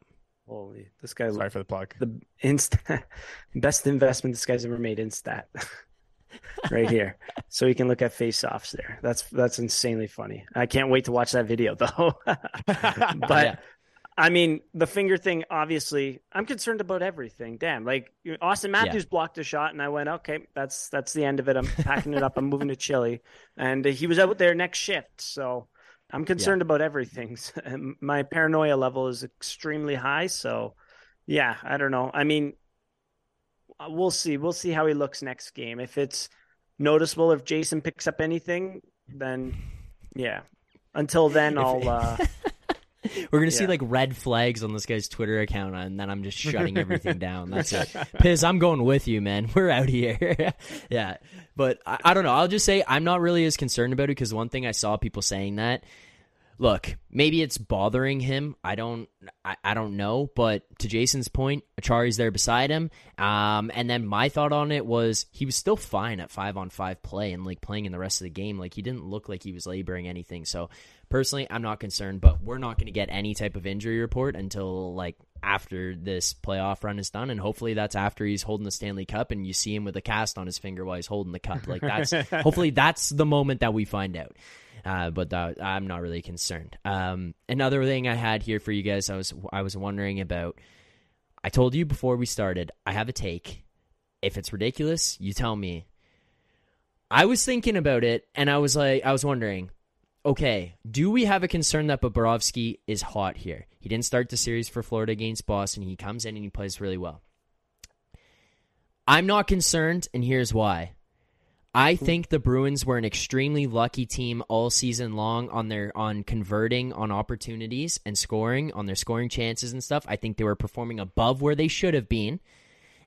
Holy, this guy. Sorry for the plug. The inst best investment this guy's ever made. Instat, right here, so you can look at face-offs there. That's that's insanely funny. I can't wait to watch that video though. but Yeah. I mean, the finger thing. Obviously, I'm concerned about everything. Damn, like Auston Matthews blocked a shot, and I went, okay, that's that's the end of it. I'm packing it up. I'm moving to Chile, and he was out there next shift, so. I'm concerned about everything. My paranoia level is extremely high. So, yeah, I don't know. I mean, uh, we'll see. We'll see how he looks next game. If it's noticeable, if Jason picks up anything, then yeah. Until then, I'll. Uh, We're gonna see like red flags on this guy's Twitter account, and then I'm just shutting everything down. That's it. Piz, I'm going with you, man. We're out here. yeah, but I, I don't know. I'll just say I'm not really as concerned about it because one thing I saw people saying that. Look, maybe it's bothering him. I don't, I, I don't know. But to Jason's point, Acciari's there beside him. Um, and then my thought on it was he was still fine at five on five play and like playing in the rest of the game. Like he didn't look like he was laboring anything. So personally, I'm not concerned. But we're not going to get any type of injury report until like after this playoff run is done, and hopefully that's after he's holding the Stanley Cup and you see him with a cast on his finger while he's holding the cup. Like that's hopefully that's the moment that we find out. Uh, but that, I'm not really concerned. Um, another thing I had here for you guys, I was I was wondering about. I told you before we started, I have a take. If it's ridiculous, you tell me. I was thinking about it, and I was like, I was wondering, okay, do we have a concern that Bobrovsky is hot here? He didn't start the series for Florida against Boston. He comes in and he plays really well. I'm not concerned, and here's why. I think the Bruins were an extremely lucky team all season long on their on converting on opportunities and scoring on their scoring chances and stuff. I think they were performing above where they should have been.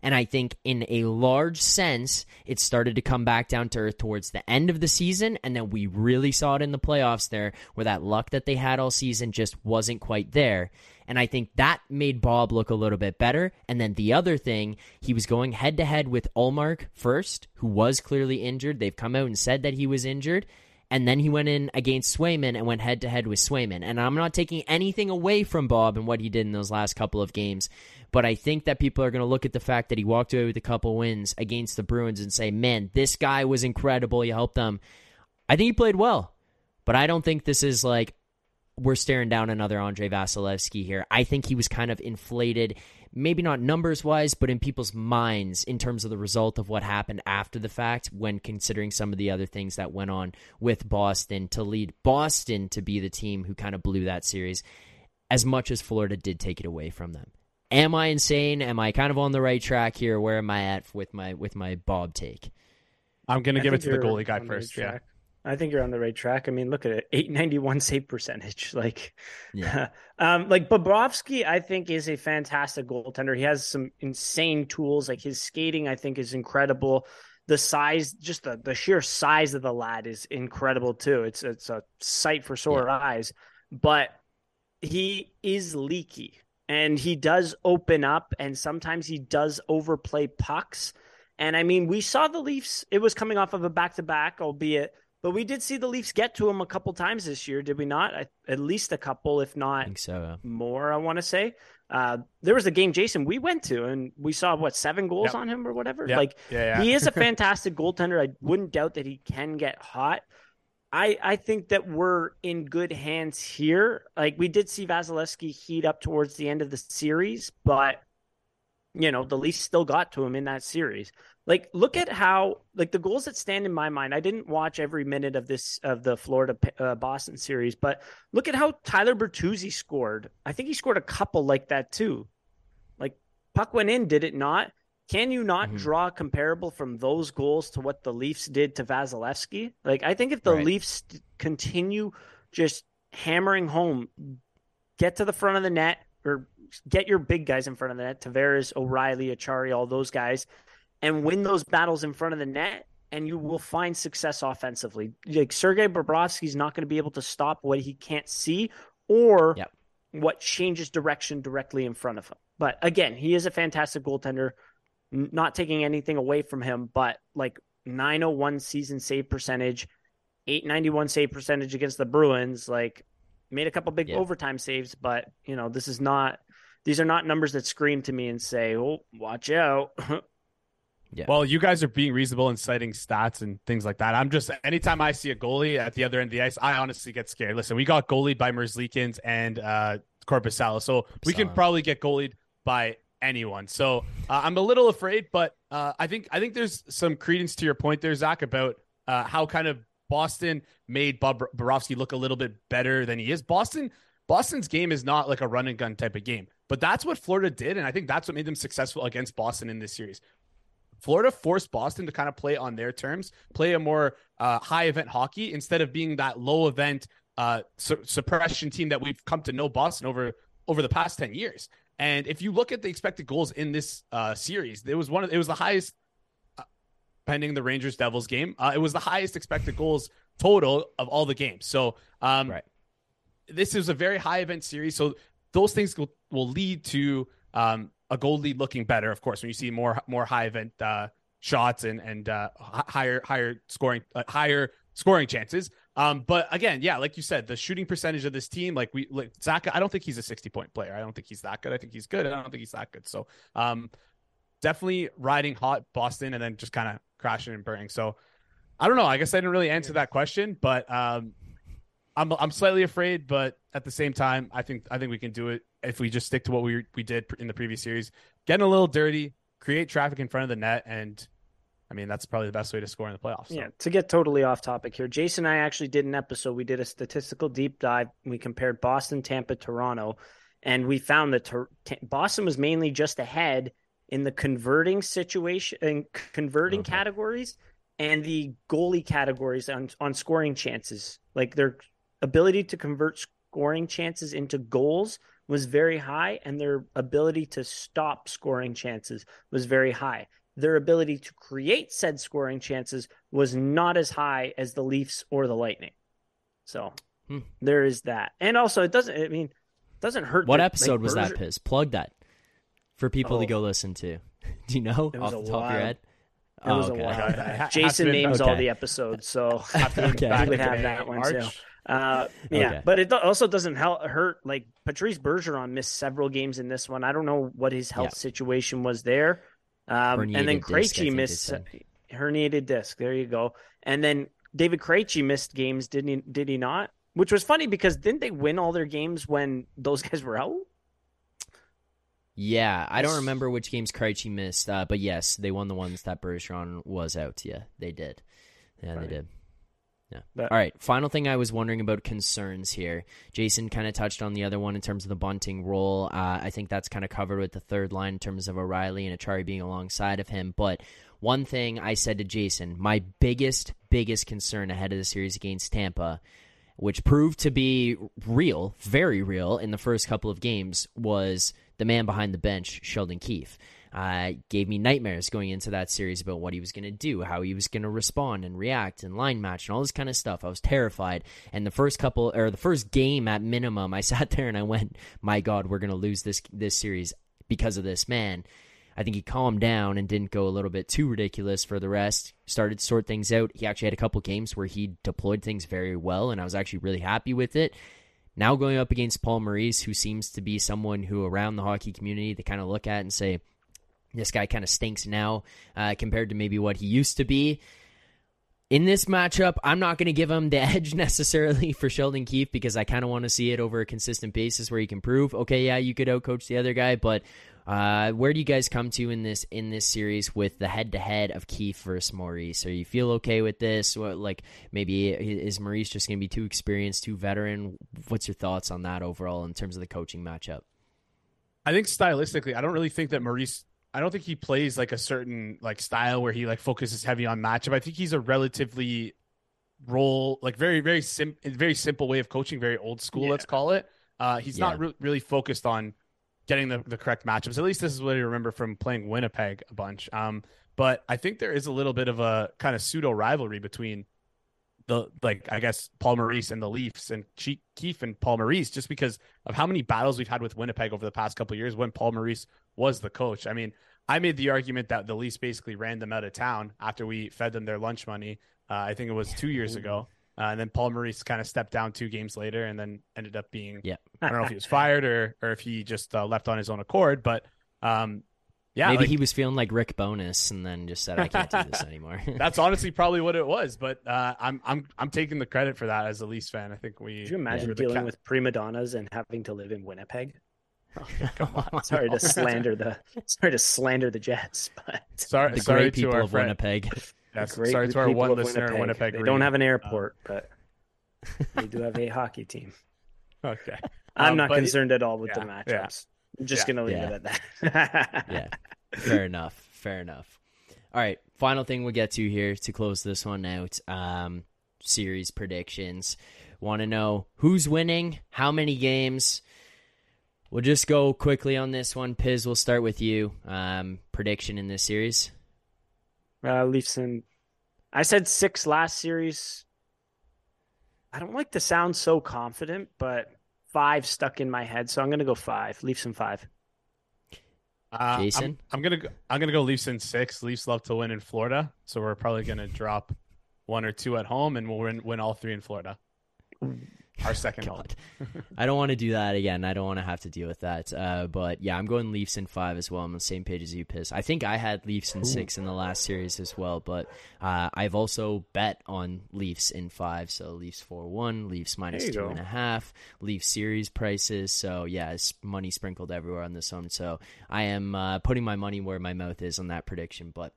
And I think in a large sense, it started to come back down to earth towards the end of the season. And then we really saw it in the playoffs there, where that luck that they had all season just wasn't quite there. And I think that made Bob look a little bit better. And then the other thing, he was going head to head with Ullmark first, who was clearly injured. They've come out and said that he was injured. And then he went in against Swayman and went head to head with Swayman. And I'm not taking anything away from Bob and what he did in those last couple of games. But I think that people are going to look at the fact that he walked away with a couple wins against the Bruins and say, man, this guy was incredible. He helped them. I think he played well. But I don't think this is like we're staring down another Andrei Vasilevskiy here. I think he was kind of inflated, maybe not numbers wise, but in people's minds in terms of the result of what happened after the fact when considering some of the other things that went on with Boston to lead Boston to be the team who kind of blew that series as much as Florida did take it away from them. Am I insane? Am I kind of on the right track here? Where am I at with my with my Bob take? I'm gonna give it to the goalie guy on the right first. Yeah. I think you're on the right track. I mean, look at it, 891 save percentage. Like, Yeah. um, like Bobrovsky, I think is a fantastic goaltender. He has some insane tools. Like his skating, I think is incredible. The size, just the, the sheer size of the lad is incredible too. It's it's a sight for sore eyes. But he is leaky and he does open up and sometimes he does overplay pucks. And I mean, we saw the Leafs, it was coming off of a back to back, albeit, but we did see the Leafs get to him a couple times this year, did we not? I, at least a couple, if I not think so. more, I want to say. Uh, there was a game, Jason, we went to, and we saw what, seven goals Yep. on him or whatever? Yep. Like, Yeah, yeah. he is a fantastic goaltender. I wouldn't doubt that he can get hot. I, I think that we're in good hands here. Like we did see Vasilevskiy heat up towards the end of the series, but you know the Leafs still got to him in that series. Like look at how like the goals that stand in my mind. I didn't watch every minute of this of the Florida uh, Boston series, but look at how Tyler Bertuzzi scored. I think he scored a couple like that too. Like puck went in, did it not? Can you not Mhm. draw comparable from those goals to what the Leafs did to Vasilevskiy? Like, I think if the Right. Leafs continue just hammering home, get to the front of the net or get your big guys in front of the net, Tavares, O'Reilly, Acciari, all those guys, and win those battles in front of the net, and you will find success offensively. Like Sergei Bobrovsky's not going to be able to stop what he can't see or Yep. what changes direction directly in front of him. But again, he is a fantastic goaltender not taking anything away from him, but like 901 season save percentage, 891 save percentage against the Bruins, like made a couple big Yeah. overtime saves, but you know, this is not these are not numbers that scream to me and say, "Oh, watch out." Yeah. Well, you guys are being reasonable and citing stats and things like that. I'm just anytime I see a goalie at the other end of the ice, I honestly get scared. Listen, we got goalied by Merzlikins and uh Korpisalo, so we can probably get goalied by anyone. So uh, I'm a little afraid, but uh, I think I think there's some credence to your point there, Zack, about uh, how kind of Boston made Bob Borowski look a little bit better than he is. Boston Boston's game is not like a run and gun type of game, but that's what Florida did, and I think that's what made them successful against Boston in this series. Florida forced Boston to kind of play on their terms, play a more uh, high event hockey instead of being that low event uh, su- suppression team that we've come to know Boston over over the past ten years. And if you look at the expected goals in this uh, series, it was one of it was the highest, uh, pending the Rangers Devils game. Uh, it was the highest expected goals total of all the games. So um, Right. this is a very high event series. So those things will, will lead to um, a goal lead looking better. Of course, when you see more more high event uh, shots and and uh, higher higher scoring uh, higher scoring chances. Um, but again, yeah, like you said, the shooting percentage of this team, like we like Zach, I don't think he's a sixty point player. I don't think he's that good. I think he's good. I don't think he's that good. So um, definitely riding hot Boston and then just kind of crashing and burning. So I don't know. I guess I didn't really answer that question, but um, I'm I'm slightly afraid, but at the same time, I think I think we can do it if we just stick to what we we did in the previous series, getting a little dirty, create traffic in front of the net, and I mean that's probably the best way to score in the playoffs. So. Yeah, to get totally off topic here, Jason and I actually did an episode. We did a statistical deep dive. We compared Boston, Tampa, Toronto, and we found that Tor- Ta- Boston was mainly just ahead in the converting situation and converting Okay. categories and the goalie categories on on scoring chances. Like their ability to convert scoring chances into goals was very high, and their ability to stop scoring chances was very high their ability to create said scoring chances was not as high as the Leafs or the Lightning. So Hmm. there is that. And also it doesn't I mean it doesn't hurt What that, episode like, was that, Berger- Piz? Plug that for people to Oh. go listen to. Do you know off the a top of your head? It was Oh, a okay. while Okay. back. It ha- has Jason to be- names all the episodes, so Okay. we would have Back that one March. too. Uh, yeah, Okay. but it also doesn't help, hurt. Like Patrice Bergeron missed several games in this one. I don't know what his health Yeah. situation was there. Um, and then Krejci missed herniated disc. There you go. And then David Krejci missed games, didn't he? Did he not? Which was funny because didn't they win all their games when those guys were out? Yeah, I don't remember which games Krejci missed, uh, but yes, they won the ones that Bergeron was out. Yeah, they did. Yeah, Right. they did. Yeah. All right. Final thing I was wondering about concerns here. Jason kind of touched on the other one in terms of the Bunting role. Uh, I think that's kind of covered with the third line in terms of O'Reilly and Acciari being alongside of him. But one thing I said to Jason, my biggest, biggest concern ahead of the series against Tampa, which proved to be real, very real in the first couple of games, was the man behind the bench, Sheldon Keefe. Uh, gave me nightmares going into that series about what he was going to do, how he was going to respond and react and line match and all this kind of stuff. I was terrified. And the first couple or the first game at minimum, I sat there and I went, "My God, we're going to lose this this series because of this man." I think he calmed down and didn't go a little bit too ridiculous for the rest. Started to sort things out. He actually had a couple games where he deployed things very well, and I was actually really happy with it. Now going up against Paul Maurice, who seems to be someone who around the hockey community they kind of look at and say, this guy kind of stinks now uh, compared to maybe what he used to be. In this matchup, I'm not going to give him the edge necessarily for Sheldon Keefe because I kind of want to see it over a consistent basis where he can prove, okay, yeah, you could outcoach the other guy, but uh, where do you guys come to in this in this series with the head to head of Keefe versus Maurice? Are you feel okay with this? What, like maybe is Maurice just going to be too experienced, too veteran? What's your thoughts on that overall in terms of the coaching matchup? I think stylistically, I don't really think that Maurice. I don't think he plays like a certain like style where he like focuses heavy on matchup. I think he's a relatively role like very very sim very simple way of coaching, very old school. Yeah. Let's call it. Uh, he's Yeah. not re- really focused on getting the, the correct matchups. At least this is what I remember from playing Winnipeg a bunch. Um, but I think there is a little bit of a kind of pseudo rivalry between the like I guess Paul Maurice and the Leafs and Keefe and Paul Maurice just because of how many battles we've had with Winnipeg over the past couple of years when Paul Maurice was the coach. I mean, I made the argument that the Leafs basically ran them out of town after we fed them their lunch money. Uh, I think it was two years ago. Uh, and then Paul Maurice kind of stepped down two games later, and then ended up being Yeah. I don't know if he was fired or or if he just uh, left on his own accord, but um, yeah, Maybe like, he was feeling like Rick Bowness and then just said, "I can't do this anymore." that's honestly probably what it was. But uh, I'm I'm I'm taking the credit for that as a Leafs fan. I think we. Could you imagine we were the dealing cap- with prima donnas and having to live in Winnipeg? Come on. Sorry to slander the sorry to slander the Jets, but Sorry, the sorry great to people our of friend. Winnipeg. Yes, great sorry to our one of listener in Winnipeg. They Reed. don't have an Uh, airport, but they do have a hockey team. Okay. I'm Um, not but- concerned at all with the yeah, yeah. matchups. I'm just Yeah. gonna leave Yeah. it at that. yeah, fair enough. Fair enough. All right, final thing we'll get to here to close this one out. Um, series predictions. Want to know who's winning? How many games? We'll just go quickly on this one. Piz, we'll start with you. Um, prediction in this series. Uh, Leafs and I said six last series. I don't like to sound so confident, but five stuck in my head, so I'm gonna go five. Leafs in five. Uh, I'm- Jason? I'm, gonna go, I'm gonna go Leafs in six. Leafs love to win in Florida, so we're probably gonna drop one or two at home, and we'll win, win all three in Florida. Our second home. I don't want to do that again. I don't want to have to deal with that. Uh, but yeah, I'm going Leafs in five as well. I'm on the same page as you, Piss. I think I had Leafs in six in the last series as well, but uh, I've also bet on Leafs in five. So Leafs four one, Leafs minus two go. and a half, Leafs series prices. So yeah, it's money sprinkled everywhere on this one. So I am uh, putting my money where my mouth is on that prediction. But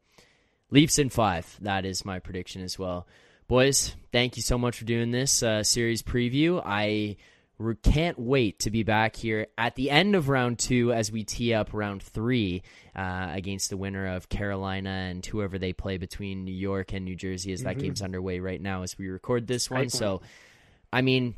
Leafs in five. That is my prediction as well. Boys, thank you so much for doing this uh, series preview. I re- can't wait to be back here at the end of round two as we tee up round three uh, against the winner of Carolina and whoever they play between New York and New Jersey as that game's underway right now as we record this one. So, I mean,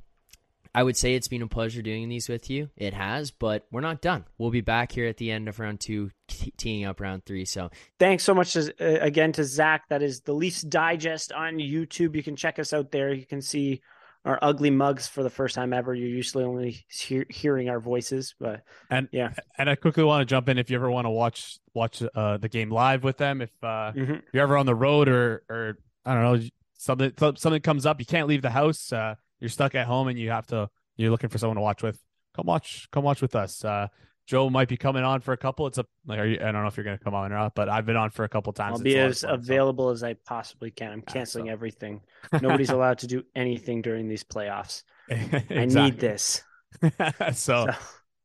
I would say it's been a pleasure doing these with you. It has, but we're not done. We'll be back here at the end of round two, teeing up round three. So, Thanks so much to, uh, again to Zack. That is the Leafs Digest on YouTube. You can check us out there. You can see our ugly mugs for the first time ever. You're usually only hear, hearing our voices, but And Yeah. and I quickly want to jump in if you ever want to watch watch uh, the game live with them. If uh, mhm. you're ever on the road or or I don't know something something comes up, you can't leave the house. Uh, you're stuck at home and you have to you're looking for someone to watch with. Come watch come watch with us. Uh, Joe might be coming on for a couple. It's a like are you, I don't know if you're gonna come on or not, but I've been on for a couple times. I'll be a lot of as fun, so- available as I possibly can. I'm Yeah, canceling so- everything. Nobody's allowed to do anything during these playoffs. I need this. so So,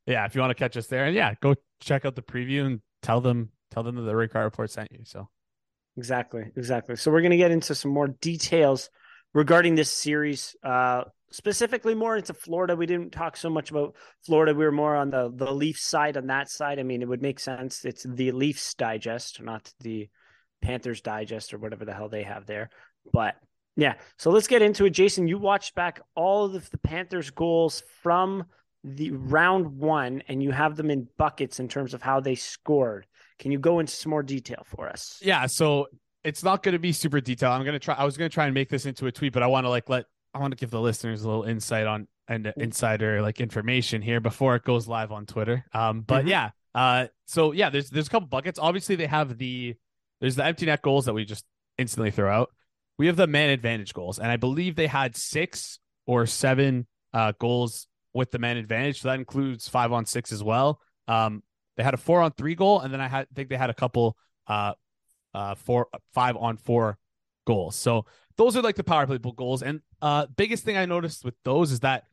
yeah, if you want to catch us there, and yeah, go check out the preview and tell them tell them that the Rink Rat Report sent you. So exactly, exactly. So we're going to get into some more details regarding this series, uh, specifically more into Florida. We didn't talk so much about Florida. We were more on the the Leafs side. On that side, I mean, it would make sense. It's the Leafs Digest, not the Panthers Digest or whatever the hell they have there. But yeah, so let's get into it. Jason, you watched back all of the Panthers goals from the round one, and you have them in buckets in terms of how they scored. Can you go into some more detail for us? yeah, so it's not going to be super detailed. I'm gonna try. I was gonna try and make this into a tweet, but I want to like let I want to give the listeners a little insight on and uh, insider like information here before it goes live on Twitter. Um, but Mhm. yeah, uh, so yeah, there's there's a couple buckets. Obviously, they have the there's the empty net goals that we just instantly throw out. We have the man advantage goals, and I believe they had six or seven uh, goals with the man advantage. So that includes five on six as well. Um, they had a four on three goal, and then I had I think they had a couple uh, uh, four five on four goals. So those are like the power play goals. And uh, biggest thing I noticed with those is that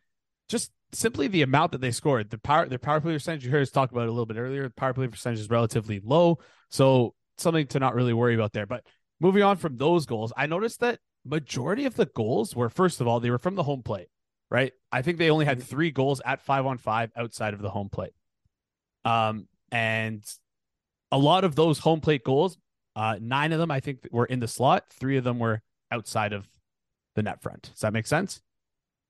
just simply the amount that they scored. The power their power play percentage you heard us talk about a little bit earlier. The power play percentage is relatively low, so something to not really worry about there. But moving on from those goals, I noticed that majority of the goals were first of all they were from the home plate. Right, I think they only had three goals at five on five outside of the home plate. Um, and a lot of those home plate goals, uh, nine of them I think were in the slot. Three of them were outside of the net front. Does that make sense?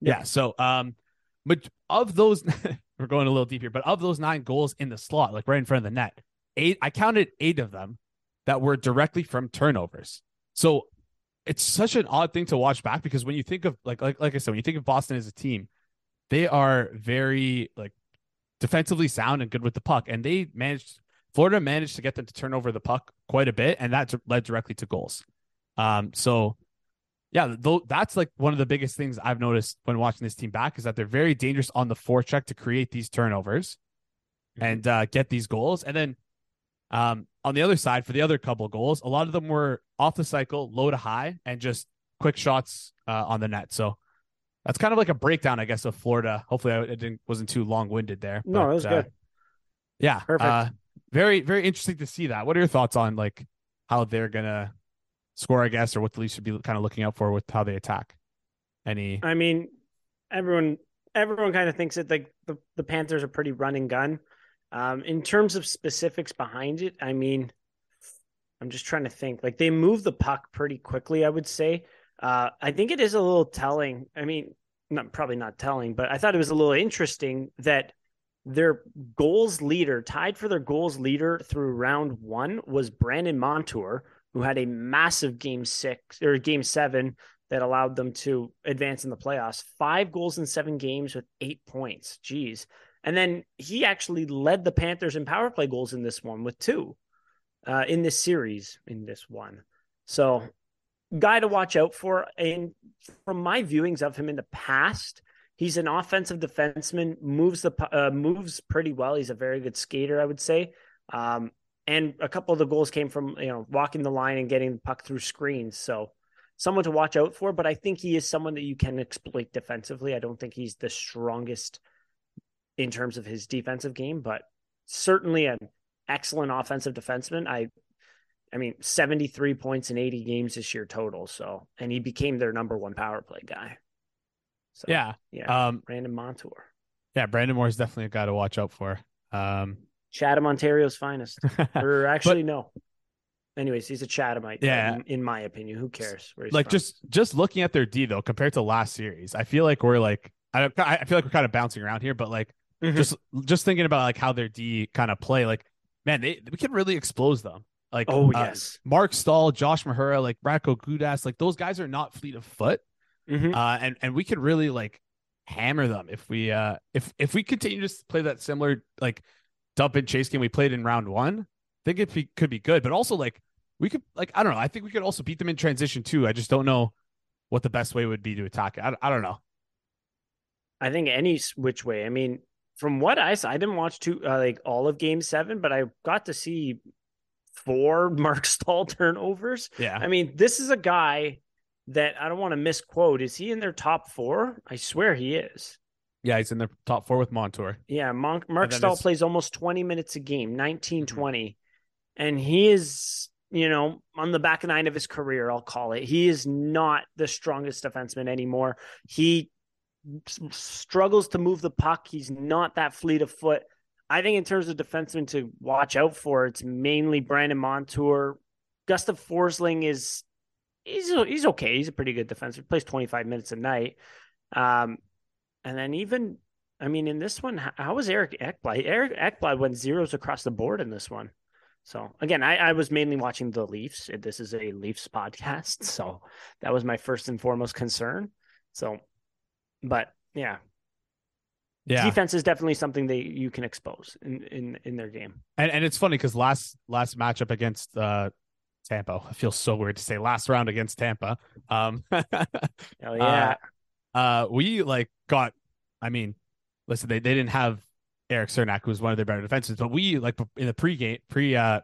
Yeah. So, um, but of those, we're going a little deep here, but of those nine goals in the slot, like right in front of the net, eight, I counted eight of them that were directly from turnovers. So it's such an odd thing to watch back because when you think of like, like, like I said, when you think of Boston as a team, they are very like defensively sound and good with the puck. And they managed, Florida managed to get them to turn over the puck quite a bit. And that led directly to goals. Um, so yeah, though that's like one of the biggest things I've noticed when watching this team back is that they're very dangerous on the forecheck to create these turnovers Mm-hmm. and uh, get these goals. And then um, on the other side, for the other couple goals, a lot of them were off the cycle, low to high, and just quick shots uh, on the net. So that's kind of like a breakdown, I guess, of Florida. Hopefully, I it didn't wasn't too long winded there. No, but, it was uh, good. Yeah, Perfect. Very, very interesting to see that. What are your thoughts on like how they're gonna score? I guess, or what the Leafs should be kind of looking out for with how they attack. Any? I mean, everyone everyone kind of thinks that like the the Panthers are pretty run and gun. Um, in terms of specifics behind it, I mean, I'm just trying to think. Like they move the puck pretty quickly, I would say. Uh, I think it is a little telling. I mean, not probably not telling, but I thought it was a little interesting that their goals leader, tied for their goals leader through round one, was Brandon Montour, who had a massive game six or game seven that allowed them to advance in the playoffs. Five goals in seven games with eight points. Jeez. And then he actually led the Panthers in power play goals in this one with two uh, in this series, in this one. So, guy to watch out for. And from my viewings of him in the past, he's an offensive defenseman, moves the uh, moves pretty well. He's a very good skater, I would say. Um, and a couple of the goals came from you know walking the line and getting the puck through screens. So someone to watch out for. But I think he is someone that you can exploit defensively. I don't think he's the strongest in terms of his defensive game, but certainly an excellent offensive defenseman. I I mean, 73 points in 80 games this year total. So, and he became their number one power play guy. So, yeah, yeah. um, Brandon Montour. yeah. Brandon Moore is definitely a guy to watch out for. Um, Chatham, Ontario's finest. or actually, no. Anyways, he's a Chathamite. Yeah. In, in my opinion, who cares? Like from. just just looking at their D though, compared to last series, I feel like we're like I don't, I feel like we're kind of bouncing around here, but like Mhm. just just thinking about like how their D kind of play, like man, they we can really expose them. Like Oh, uh, yes. Marc Staal, Josh Mahura, like Radko Gudas, like those guys are not fleet of foot, Mhm. uh, and and we could really like hammer them if we uh if if we continue to play that similar like dump and chase game we played in round one. I think it be, could be good, but also like we could like I don't know. I think we could also beat them in transition too. I just don't know what the best way would be to attack it. I, I don't know. I think any which way. I mean, from what I saw, I didn't watch two uh, like all of Game Seven, but I got to see four Marc Staal turnovers. Yeah, I mean, this is a guy that I don't want to misquote. Is he in their top four? I swear he is. yeah, he's in the top four with Montour. Yeah, Mark, Marc Staal plays almost 20 minutes a game, 19 Mhm. 20. And he is, you know, on the back nine of his career, I'll call it. He is not the strongest defenseman anymore. He s- struggles to move the puck. He's not that fleet of foot. I think in terms of defensemen to watch out for, it's mainly Brandon Montour. Gustav Forsling is he's he's okay. He's a pretty good defenseman. Plays 25 minutes a night. Um, and then even I mean, in this one, how, how was Eric Ekblad? Eric Ekblad went zeros across the board in this one. So again, I, I was mainly watching the Leafs. This is a Leafs podcast, so that was my first and foremost concern. So, but yeah, Yeah, defense is definitely something that you can expose in in in their game. and and it's funny because last last matchup against uh Tampa, it feels so weird to say last round against Tampa. Um, Oh yeah, uh, we like got. I mean, listen, they, they didn't have Eric Cernak, who was one of their better defenses, but we like in the pre-game, pre uh,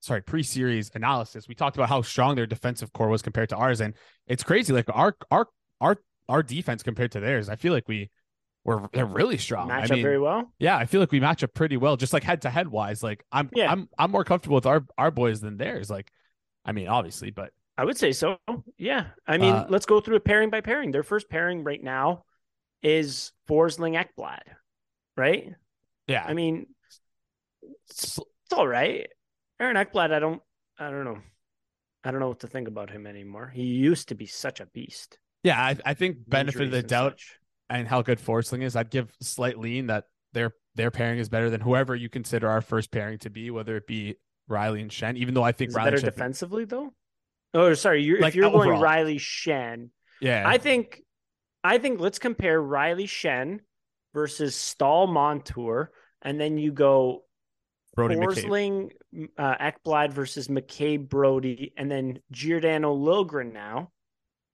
sorry, pre-series analysis, we talked about how strong their defensive core was compared to ours, and it's crazy. Like our our our our defense compared to theirs, I feel like we we're they're really strong. match I up very well. yeah, I feel like we match up pretty well, just like head to head wise. Like I'm Yeah. I'm I'm more comfortable with our our boys than theirs. Like, I mean, obviously, but I would say so. Yeah. I mean, Uh, let's go through it pairing by pairing. Their first pairing right now is Forsling Ekblad, right? yeah, I mean, s- it's all right. Aaron Ekblad, I don't, I don't know. I don't know what to think about him anymore. He used to be such a beast. yeah, I, I think benefit of the doubt and how good Forsling is, I'd give slight lean that their their pairing is better than whoever you consider our first pairing to be, whether it be Rielly and Schenn. Even though I think Is Rielly better Schenn, defensively though? Oh, sorry. You're, Like, if you're going. Rielly Schenn, yeah, I think, I think let's compare Rielly Schenn versus Staal Montour, and then you go Brodie McCabe. Forsling, uh, Ekblad versus McCabe Brody, and then Giordano Liljegren now.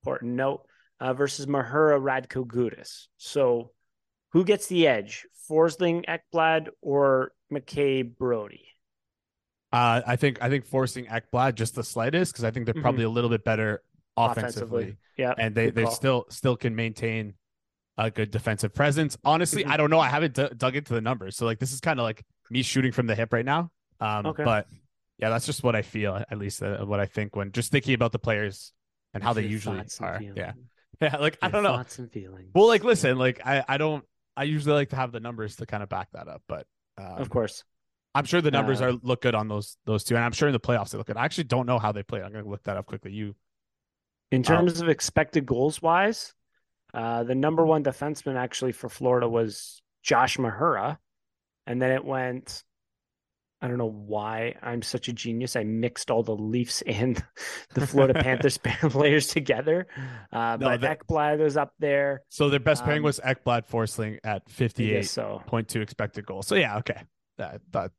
important note, uh, versus Mahura Radko Gudas. So who gets the edge, Forsling Ekblad or McCabe Brodie? Uh, I think I think Forsling Ekblad just the slightest because I think they're Mhm. probably a little bit better offensively, Yeah. and they they still still can maintain a good defensive presence. Honestly, Mhm. I don't know. I haven't d- dug into the numbers, so like this is kind of like me shooting from the hip right now. Um, Okay. but yeah, that's just what I feel, at least uh, what I think when just thinking about the players and how they usually are. Yeah, yeah. Like I don't know. Thoughts and feelings. Well, like listen, like I I don't. I usually like to have the numbers to kind of back that up, but um, of course. I'm sure the numbers Uh, are look good on those those two, and I'm sure in the playoffs they look good. I actually don't know how they play. I'm gonna look that up quickly. You In terms of expected goals wise, uh, the number one defenseman actually for Florida was Josh Mahura. And then it went, I don't know why I'm such a genius. I mixed all the Leafs and the Florida Panthers players together. Uh, No, but that- Ekblad was up there. so their best pairing Um, was Ekblad Forsling at I 58 guess so. point two expected goals. So yeah, okay, that that,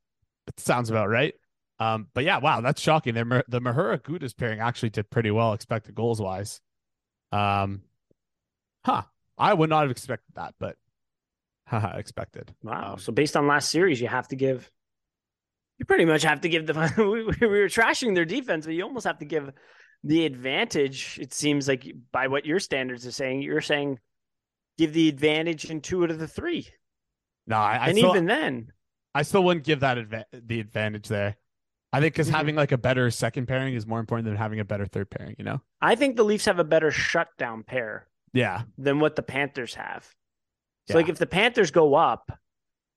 that sounds about right. Um, but yeah, wow, that's shocking. Mah- the Mahura Gudas pairing actually did pretty well expected goals wise. Um, huh? I would not have expected that, but haha, expected. Wow. Um, So based on last series, you have to give. You pretty much have to give the. we, we were trashing their defense, but you almost have to give the advantage. It seems like by what your standards are saying, you're saying give the advantage in two out of the three, no, I, I and still, even then, I still wouldn't give that adva- the advantage there. I think because Mhm. having like a better second pairing is more important than having a better third pairing. You know? I think the Leafs have a better shutdown pair Yeah, than what the Panthers have. So, Yeah. like, if the Panthers go up,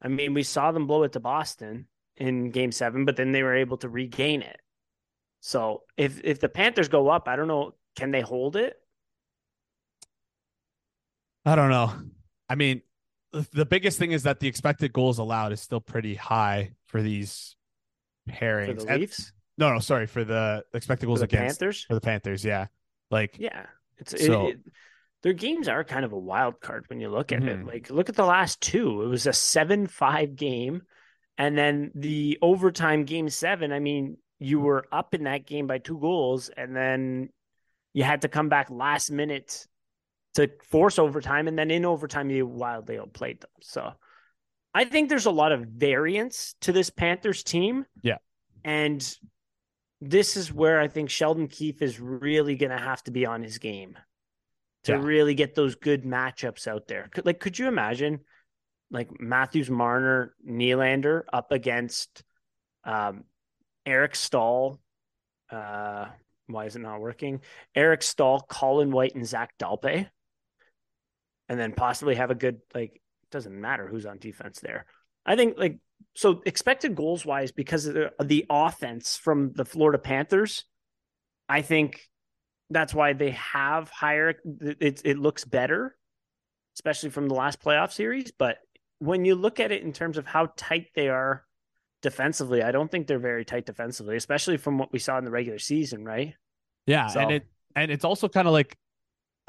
I mean, we saw them blow it to Boston in Game Seven, but then they were able to regain it. So, if if the Panthers go up, I don't know, can they hold it? I don't know. I mean, the- biggest thing is that the expected goals allowed is still pretty high for these pairings. For the And- Leafs, no, no, sorry for the expected for goals the against Panthers, for the Panthers. Yeah, like yeah, it's So- it, it, their games are kind of a wild card when you look at it. Mhm. Like, look at the last two; it was a seven-five game, and then the overtime game seven. I mean, you were up in that game by two goals, and then you had to come back last minute to force overtime, and then in overtime you wildly outplayed them. So, I think there's a lot of variance to this Panthers team. Yeah. and this is where I think Sheldon Keefe is really going to have to be on his game to Yeah. really get those good matchups out there. Like, could you imagine, like Matthews, Marner, Nylander up against um, Eric Staal? Uh, why is it not working? Eric Staal, Colin White, and Zach Dalpe, and then possibly have a good like. it Doesn't matter who's on defense there. I think like so expected goals wise because of the, of the offense from the Florida Panthers. I think that's why they have higher. It it looks better, especially from the last playoff series. But when you look at it in terms of how tight they are defensively, I don't think they're very tight defensively, especially from what we saw in the regular season. Right? yeah, So- and it and it's also kind of like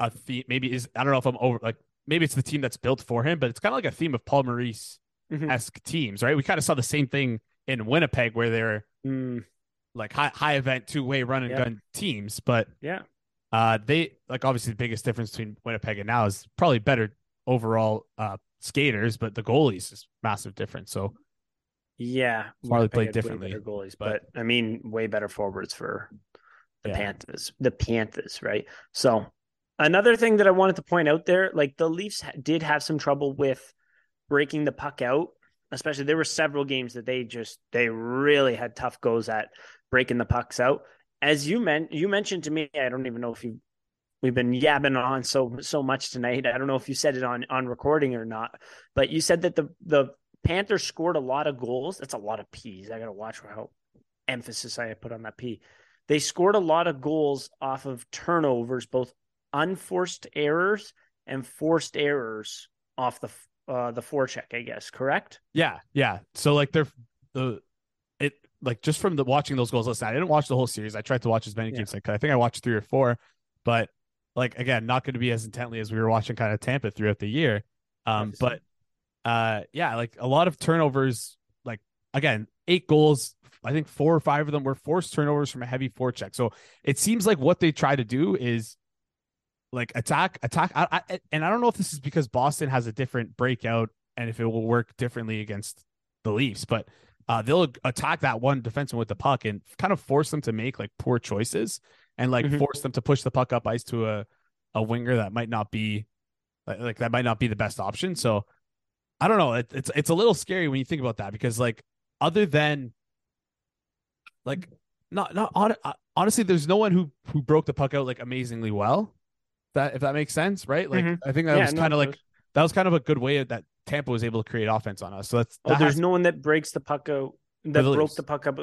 a theme. Maybe is I don't know if I'm over like maybe it's the team that's built for him, but it's kind of like a theme of Paul Maurice esque teams, right? We kind of saw the same thing in Winnipeg where they're Mm, like high high event two way run and Yeah. gun teams, but yeah. uh they like obviously the biggest difference between Winnipeg and now is probably better overall uh skaters, but the goalies is massive difference. So Yeah, Winnipeg played differently, goalies, but- but, I mean, way better forwards for the Yeah. Panthers. The Panthers, right? So another thing that I wanted to point out there, like the Leafs did have some trouble with breaking the puck out. Especially, there were several games that they just they really had tough goes at breaking the pucks out. As you meant, you mentioned to me, I don't even know if you we've been yabbing on so so much tonight. I don't know if you said it on on recording or not, but you said that the the Panthers scored a lot of goals. That's a lot of P's. I got to watch how emphasis I put on that P. They scored a lot of goals off of turnovers, both unforced errors and forced errors off the uh, the forecheck. I guess correct. yeah, yeah. So like they're the it like just from the watching those goals. Listen, I didn't watch the whole series. I tried to watch as many Yeah. games as I could. I think I watched three or four, but like again, not going to be as intently as we were watching kind of Tampa throughout the year. Um, but uh, yeah, like a lot of turnovers. Like again, eight goals. I think four or five of them were forced turnovers from a heavy forecheck. So it seems like what they try to do is like attack attack I, I, and I don't know if this is because Boston has a different breakout and if it will work differently against the Leafs, but uh, they'll attack that one defenseman with the puck and kind of force them to make like poor choices and like mm-hmm. force them to push the puck up ice to a a winger that might not be like, like that might not be the best option. So I don't know. It, it's it's a little scary when you think about that because like other than like not not on, uh, honestly, there's no one who who broke the puck out like amazingly well. That if that makes sense, right? Like mm-hmm. I think that yeah, was kind of like that was kind of a good way that Tampa was able to create offense on us. So that's oh, there's has... no one that breaks the puck out that the broke Leafs. the puck up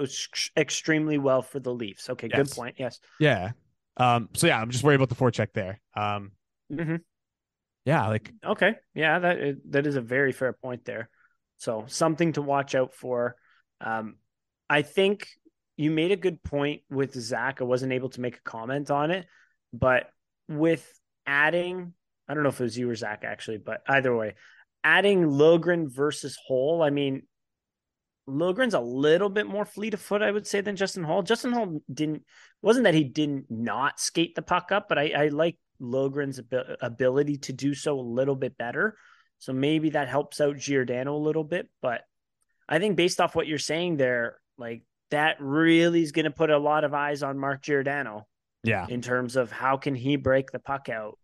extremely well for the Leafs. Okay, yes. good point. Yes. Yeah. Um. So yeah, I'm just worried about the forecheck there. Um. Mm-hmm. Yeah. Like. Okay. Yeah. That that is a very fair point there. So something to watch out for. Um, I think you made a good point with Zack. I wasn't able to make a comment on it, but with adding, I don't know if it was you or Zack actually, but either way, adding Liljegren versus Holl, I mean, Liljegren's a little bit more fleet of foot, I would say, than Justin Holl. Justin Holl didn't wasn't that he didn't not skate the puck up, but I, I like Liljegren's ab- ability to do so a little bit better. So maybe that helps out Giordano a little bit. But I think based off what you're saying there, like that really is going to put a lot of eyes on Mark Giordano. Yeah. In terms of how can he break the puck out?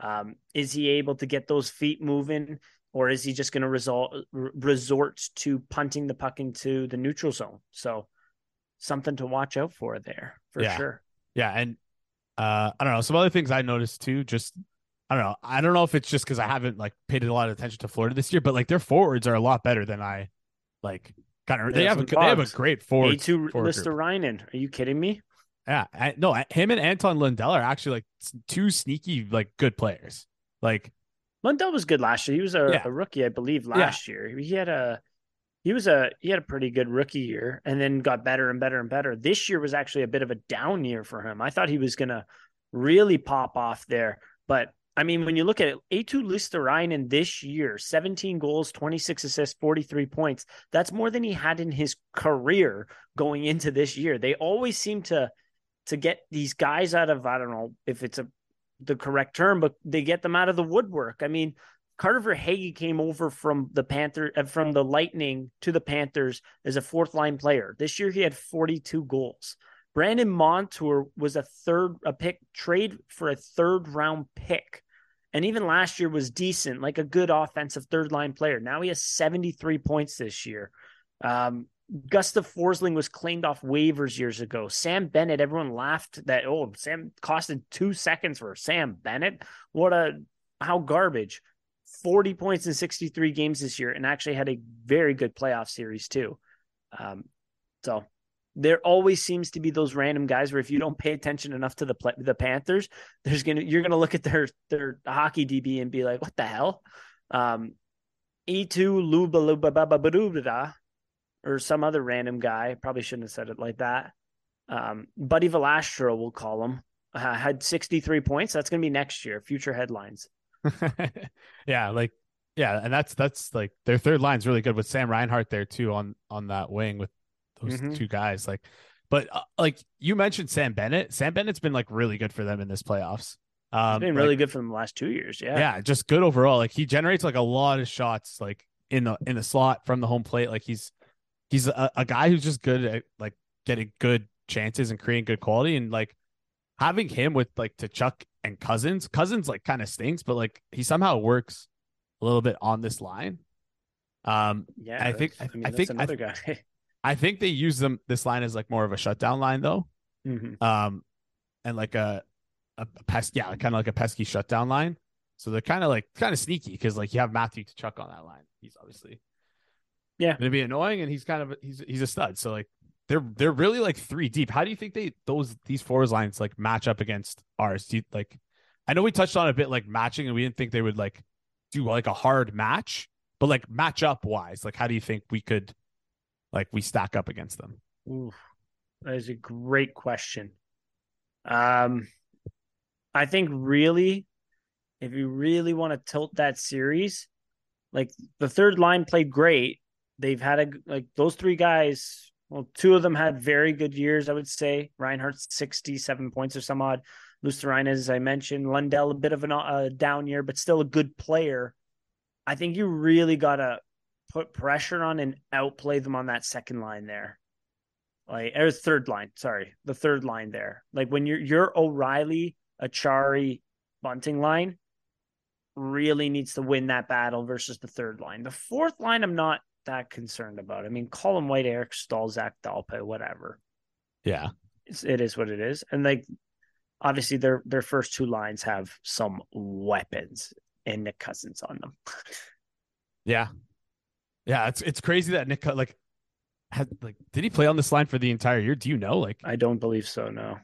Um, is he able to get those feet moving? or is he just going to result resort to punting the puck into the neutral zone? So something to watch out for there for yeah. sure. Yeah, and uh, I don't know some other things I noticed too. Just I don't know. I don't know if it's just because I haven't like paid a lot of attention to Florida this year, but like their forwards are a lot better than I like. Kind of, they have a they have a great forward. A two Ristolainen. Are you kidding me? Yeah, I, no, him and Anton Lundell are actually like two sneaky, like good players. Like Lundell was good last year. He was a, yeah. a rookie, I believe, last yeah. year. He had a he was a he had a pretty good rookie year and then got better and better and better. This year was actually a bit of a down year for him. I thought he was gonna really pop off there. But I mean, when you look at it, Eetu Luostarinen this year, 17 goals, 26 assists, 43 points. That's more than he had in his career going into this year. They always seem to to get these guys out of I don't know if it's a the correct term, but they get them out of the woodwork. I mean, Carter Verhaeghe came over from the Panther uh, from the Lightning to the Panthers as a fourth line player. This year he had 42 goals. Brandon Montour was a third a pick trade for a third round pick. And even last year was decent, like a good offensive third line player. Now he has 73 points this year. Um, Gustav Forsling was claimed off waivers years ago. Sam Bennett, everyone laughed that oh Sam costed two seconds for Sam Bennett. What a how garbage. 40 points in 63 games this year and actually had a very good playoff series too. Um, so there always seems to be those random guys where if you don't pay attention enough to the the Panthers, there's gonna you're gonna look at their their hockey DB and be like, what the hell? Um, E2 Luba Luba Baba or some other random guy. Probably shouldn't have said it like that. Um, Buddy Valastro, we'll call him, uh, had 63 points. That's going to be next year. Future headlines. yeah, like yeah, and that's that's like their third line's really good with Sam Reinhart there too on on that wing with those mm-hmm. two guys. Like, but uh, like you mentioned Sam Bennett. Sam Bennett's been like really good for them in this playoffs. Um, He's been really like, good for them the last two years. Yeah, yeah, just good overall. Like he generates like a lot of shots like in the in the slot from the home plate. Like he's he's a, a guy who's just good at like getting good chances and creating good quality and like having him with like Tkachuk and Cousins. Cousins like kind of stinks, but like he somehow works a little bit on this line. Um, yeah, I think I, mean, I think another I, guy. I think they use them this line as like more of a shutdown line though. Mm-hmm. Um, and like a a, a yeah, kind of like a pesky shutdown line. So they're kind of like kind of sneaky because like you have Matthew Tkachuk on that line. He's obviously yeah, gonna be annoying, and he's kind of he's he's a stud. So like they're they're really like three deep. How do you think they those these forwards lines like match up against ours? Do you like? I know we touched on a bit like matching, and we didn't think they would like do like a hard match, but like match up wise, like how do you think we could like we stack up against them? Ooh, that is a great question. Um, I think really, if you really want to tilt that series, like the third line played great, they've had a like those three guys. Well, two of them had very good years, I would say. Reinhart's 67 points or some odd. Luostarinen, as I mentioned, Lundell, a bit of a uh, down year, but still a good player. I think you really got to put pressure on and outplay them on that second line there. Like, or third line, sorry, the third line there. Like when you're, your O'Reilly, Acciari, Bunting line really needs to win that battle versus the third line. The fourth line, I'm not that concerned about. I mean, Colin White, Eric Staal, Zac Dalpe, whatever. Yeah, it's, it is what it is, and like obviously their their first two lines have some weapons and Nick Cousins on them. yeah, yeah. It's it's crazy that Nick like had like did he play on this line for the entire year? Do you know? Like, I don't believe so. No,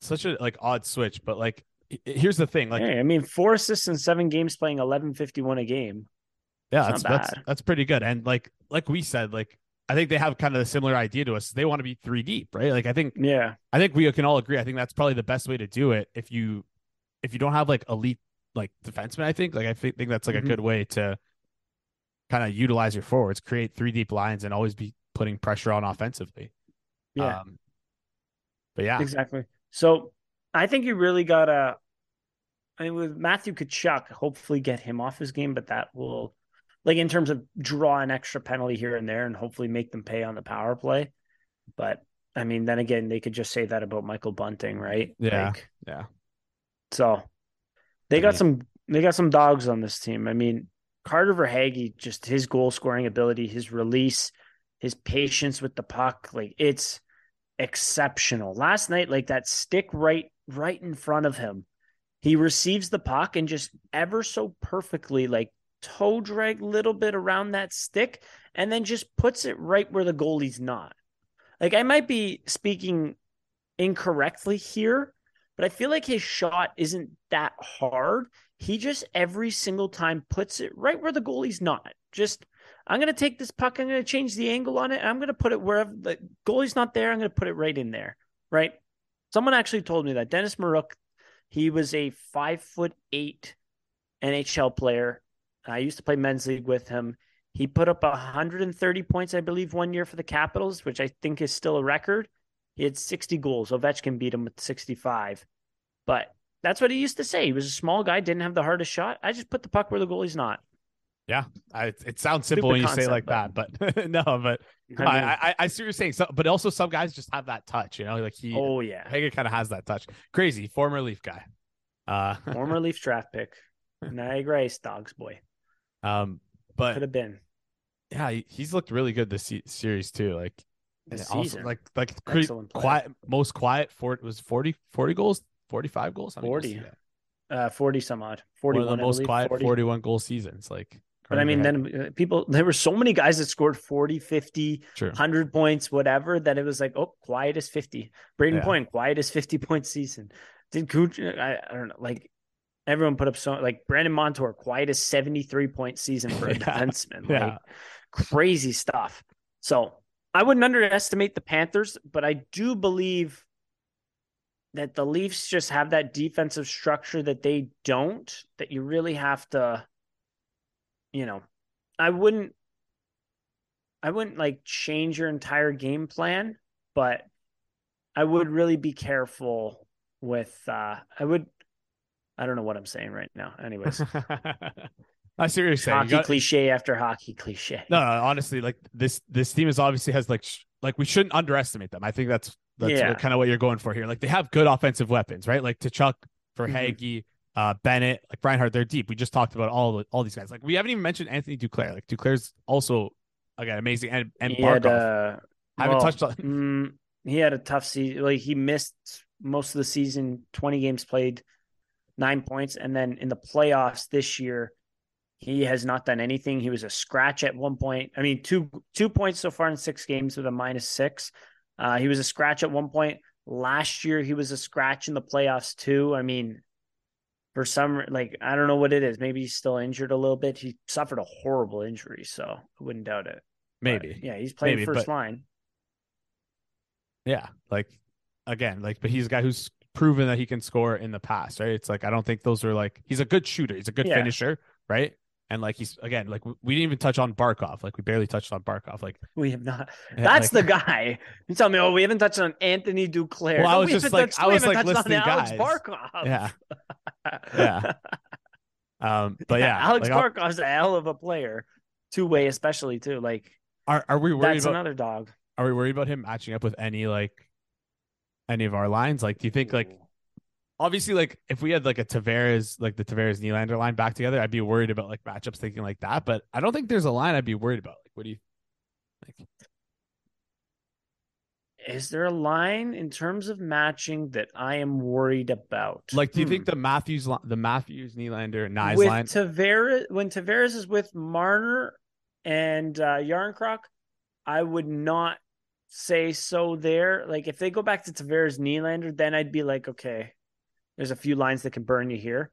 such a like odd switch, but like here's the thing like hey, i mean four assists in seven games playing 1151 a game yeah that's that's, that's pretty good. And like like we said like i think they have kind of a similar idea to us. They want to be three deep right? Like i think yeah. I think we can all agree. I think that's probably the best way to do it if you if you don't have like elite like defensemen i think. Like i think, think that's like mm-hmm. a good way to kind of utilize your forwards create three deep lines and always be putting pressure on offensively. Yeah. Um, but yeah. Exactly. So I think you really gotta. I mean, with Matthew Tkachuk, hopefully get him off his game, but that will, like, in terms of draw an extra penalty here and there, and hopefully make them pay on the power play. But I mean, then again, they could just say that about Michael Bunting, right? Yeah, like, yeah. So they got some they got some dogs on this team. I mean, Carter Verhaeghe, just his goal scoring ability, his release, his patience with the puck, like it's exceptional. Last night, like that stick right right in front of him. He receives the puck and just ever so perfectly, like toe drag little bit around that stick, and then just puts it right where the goalie's not. Like I might be speaking incorrectly here, but I feel like his shot isn't that hard. He just every single time puts it right where the goalie's not. Just I'm going to take this puck, I'm going to change the angle on it, I'm going to put it wherever the goalie's not there. I'm going to put it right in there. Right. Someone actually told me that Dennis Maruk, he was a five foot eight NHL player. I used to play men's league with him. He put up 130 points, I believe, one year for the Capitals, which I think is still a record. He had 60 goals. Ovechkin beat him with 65. But that's what he used to say. He was a small guy, didn't have the hardest shot. I just put the puck where the goalie's not. Yeah, I, it sounds simple when you concept, say like but... that, but no, but I, mean, I, I, I, see what you're saying. So, but also some guys just have that touch, you know, like he. Oh yeah, Hager kind of has that touch. Crazy former Leaf guy, uh, former Leaf draft pick, Niagara Ice Dogs boy. Um, but could have been. Yeah, he, he's looked really good this series too. Like, also, like like quiet, most quiet. For was 40, 40 goals, forty five goals, forty. Uh, 40 some odd. 41 One most quiet 40. 41 goal seasons. Like but I mean, then uh, people, there were so many guys that scored 40, 50, True. 100 points, whatever, that it was like, oh, quiet as 50. Brayden yeah. Point, quiet as 50 point season. Did Cooch, I, I, don't know, like everyone put up so, like Brandon Montour, quiet as 73 point season for a yeah. defenseman. Like yeah. crazy stuff. So I wouldn't underestimate the Panthers, but I do believe that the Leafs just have that defensive structure that they don't, that you really have to you know, I wouldn't I wouldn't like change your entire game plan, but I would really be careful with uh I would I don't know what I'm saying right now. Anyways. I see what you're saying. Hockey you got... cliche after hockey cliche. No, no, honestly, like this this team is obviously has like sh- like we shouldn't underestimate them. I think that's that's yeah. kind of what you're going for here. Like they have good offensive weapons, right? Like Tkachuk for mm-hmm. Hagee, uh, Bennett, like Reinhart, they're deep. We just talked about all all these guys. Like we haven't even mentioned Anthony Duclair. Like Duclair's also again amazing, and and he Barkov. Had, uh, haven't well, touched on. mm, he had a tough season. Like he missed most of the season. Twenty games played, nine points, and then in the playoffs this year, he has not done anything. He was a scratch at one point. I mean, two two points so far in six games with a minus six. Uh, he was a scratch at one point. Last year, he was a scratch in the playoffs too. I mean, for some like I don't know what it is. Maybe he's still injured a little bit. He suffered a horrible injury, so I wouldn't doubt it. Maybe. But, yeah, he's playing Maybe, first but, line. Yeah, like again, like but he's a guy who's proven that he can score in the past, right? It's like I don't think those are like he's a good shooter, he's a good yeah. finisher, right? And like he's again, like we didn't even touch on Barkov. Like we barely touched on Barkov. Like we have not. That's like- the guy. You tell me, oh, we haven't touched on Anthony Duclair. Well, I was we just like- touched- I was, like, on listing Alex guys. Barkov. yeah, yeah. Um, but yeah, Alex like, I'll- Barkov's a hell of a player, two way especially too. Like are are we worried that's about another dog. are we worried about him matching up with any like any of our lines? Like, do you think like obviously like if we had like a Tavares like the Tavares Nylander line back together, I'd be worried about like matchups thinking like that. But I don't think there's a line I'd be worried about. Like, what do you like? Is there a line in terms of matching that I am worried about? Like, do you Hmm. think the Matthews li- the Matthews Nylander and Knies with line? Tavares when Tavares is with Marner and uh Järnkrok, I would not say so there. Like if they go back to Tavares Nylander, then I'd be like, okay, there's a few lines that can burn you here.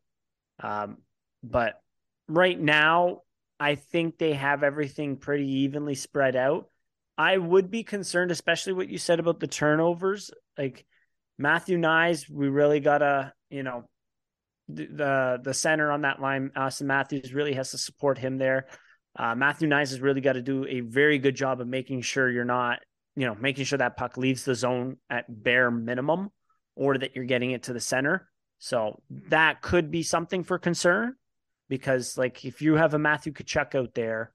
Um, but right now, I think they have everything pretty evenly spread out. I would be concerned, especially what you said about the turnovers. Like Matthew Knies, we really gotta, you know, the the, center on that line, Auston Matthews, really has to support him there. Uh, Matthew Knies has really got to do a very good job of making sure you're not, you know, making sure that puck leaves the zone at bare minimum, or that you're getting it to the center. So that could be something for concern, because like if you have a Matthew Tkachuk out there,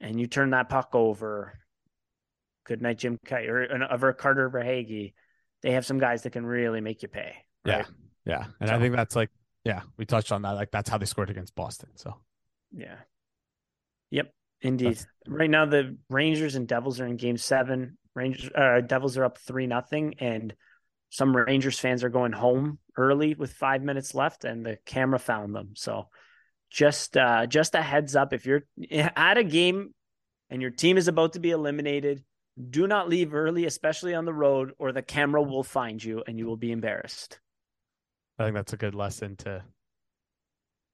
and you turn that puck over, good night Jim Kite or over Carter Verhaeghe, they have some guys that can really make you pay. Yeah, right? yeah, and I think that's like yeah, we touched on that. Like that's how they scored against Boston. So Yeah. Yep. Indeed. Right now, the Rangers and Devils are in Game Seven. Rangers, uh, Devils are up three nothing, and some Rangers fans are going home early with five minutes left, and the camera found them. So, just uh, just a heads up: if you're at a game and your team is about to be eliminated, do not leave early, especially on the road, or the camera will find you and you will be embarrassed. I think that's a good lesson to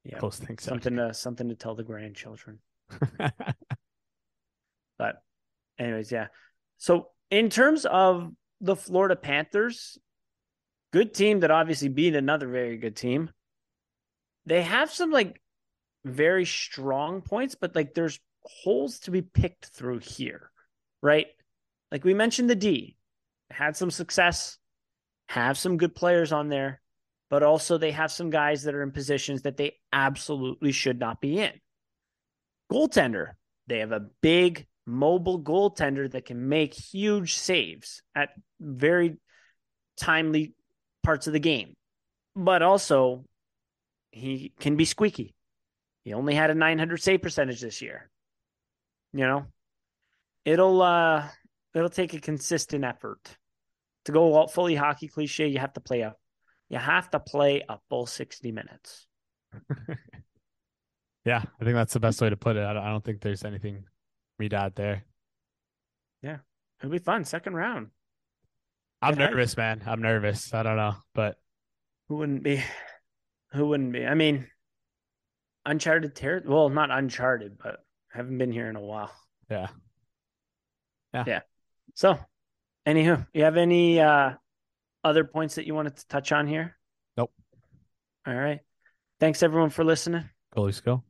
Yeah, post things. something to something to tell the grandchildren. But anyways, yeah. So in terms of the Florida Panthers, good team that obviously beat another very good team. They have some like very strong points, but like there's holes to be picked through here, right? Like we mentioned the D had some success, have some good players on there, but also they have some guys that are in positions that they absolutely should not be in. Goaltender, they have a big mobile goaltender that can make huge saves at very timely parts of the game. But also, he can be squeaky. He only had a 900 save percentage this year. You know, it'll uh it'll take a consistent effort to go fully hockey cliche. You have to play a you have to play a full 60 minutes. yeah, I think that's the best way to put it. I don't, I don't think there's anything me to add there. Yeah, it'll be fun. Second round. I'm hyped. nervous, man. I'm nervous. I don't know, but Who wouldn't be? Who wouldn't be? I mean, uncharted territory. Well, not uncharted, but I haven't been here in a while. yeah. Yeah. Yeah. So, anywho, you have any uh other points that you wanted to touch on here? Nope. All right. Thanks everyone for listening. Goalies go.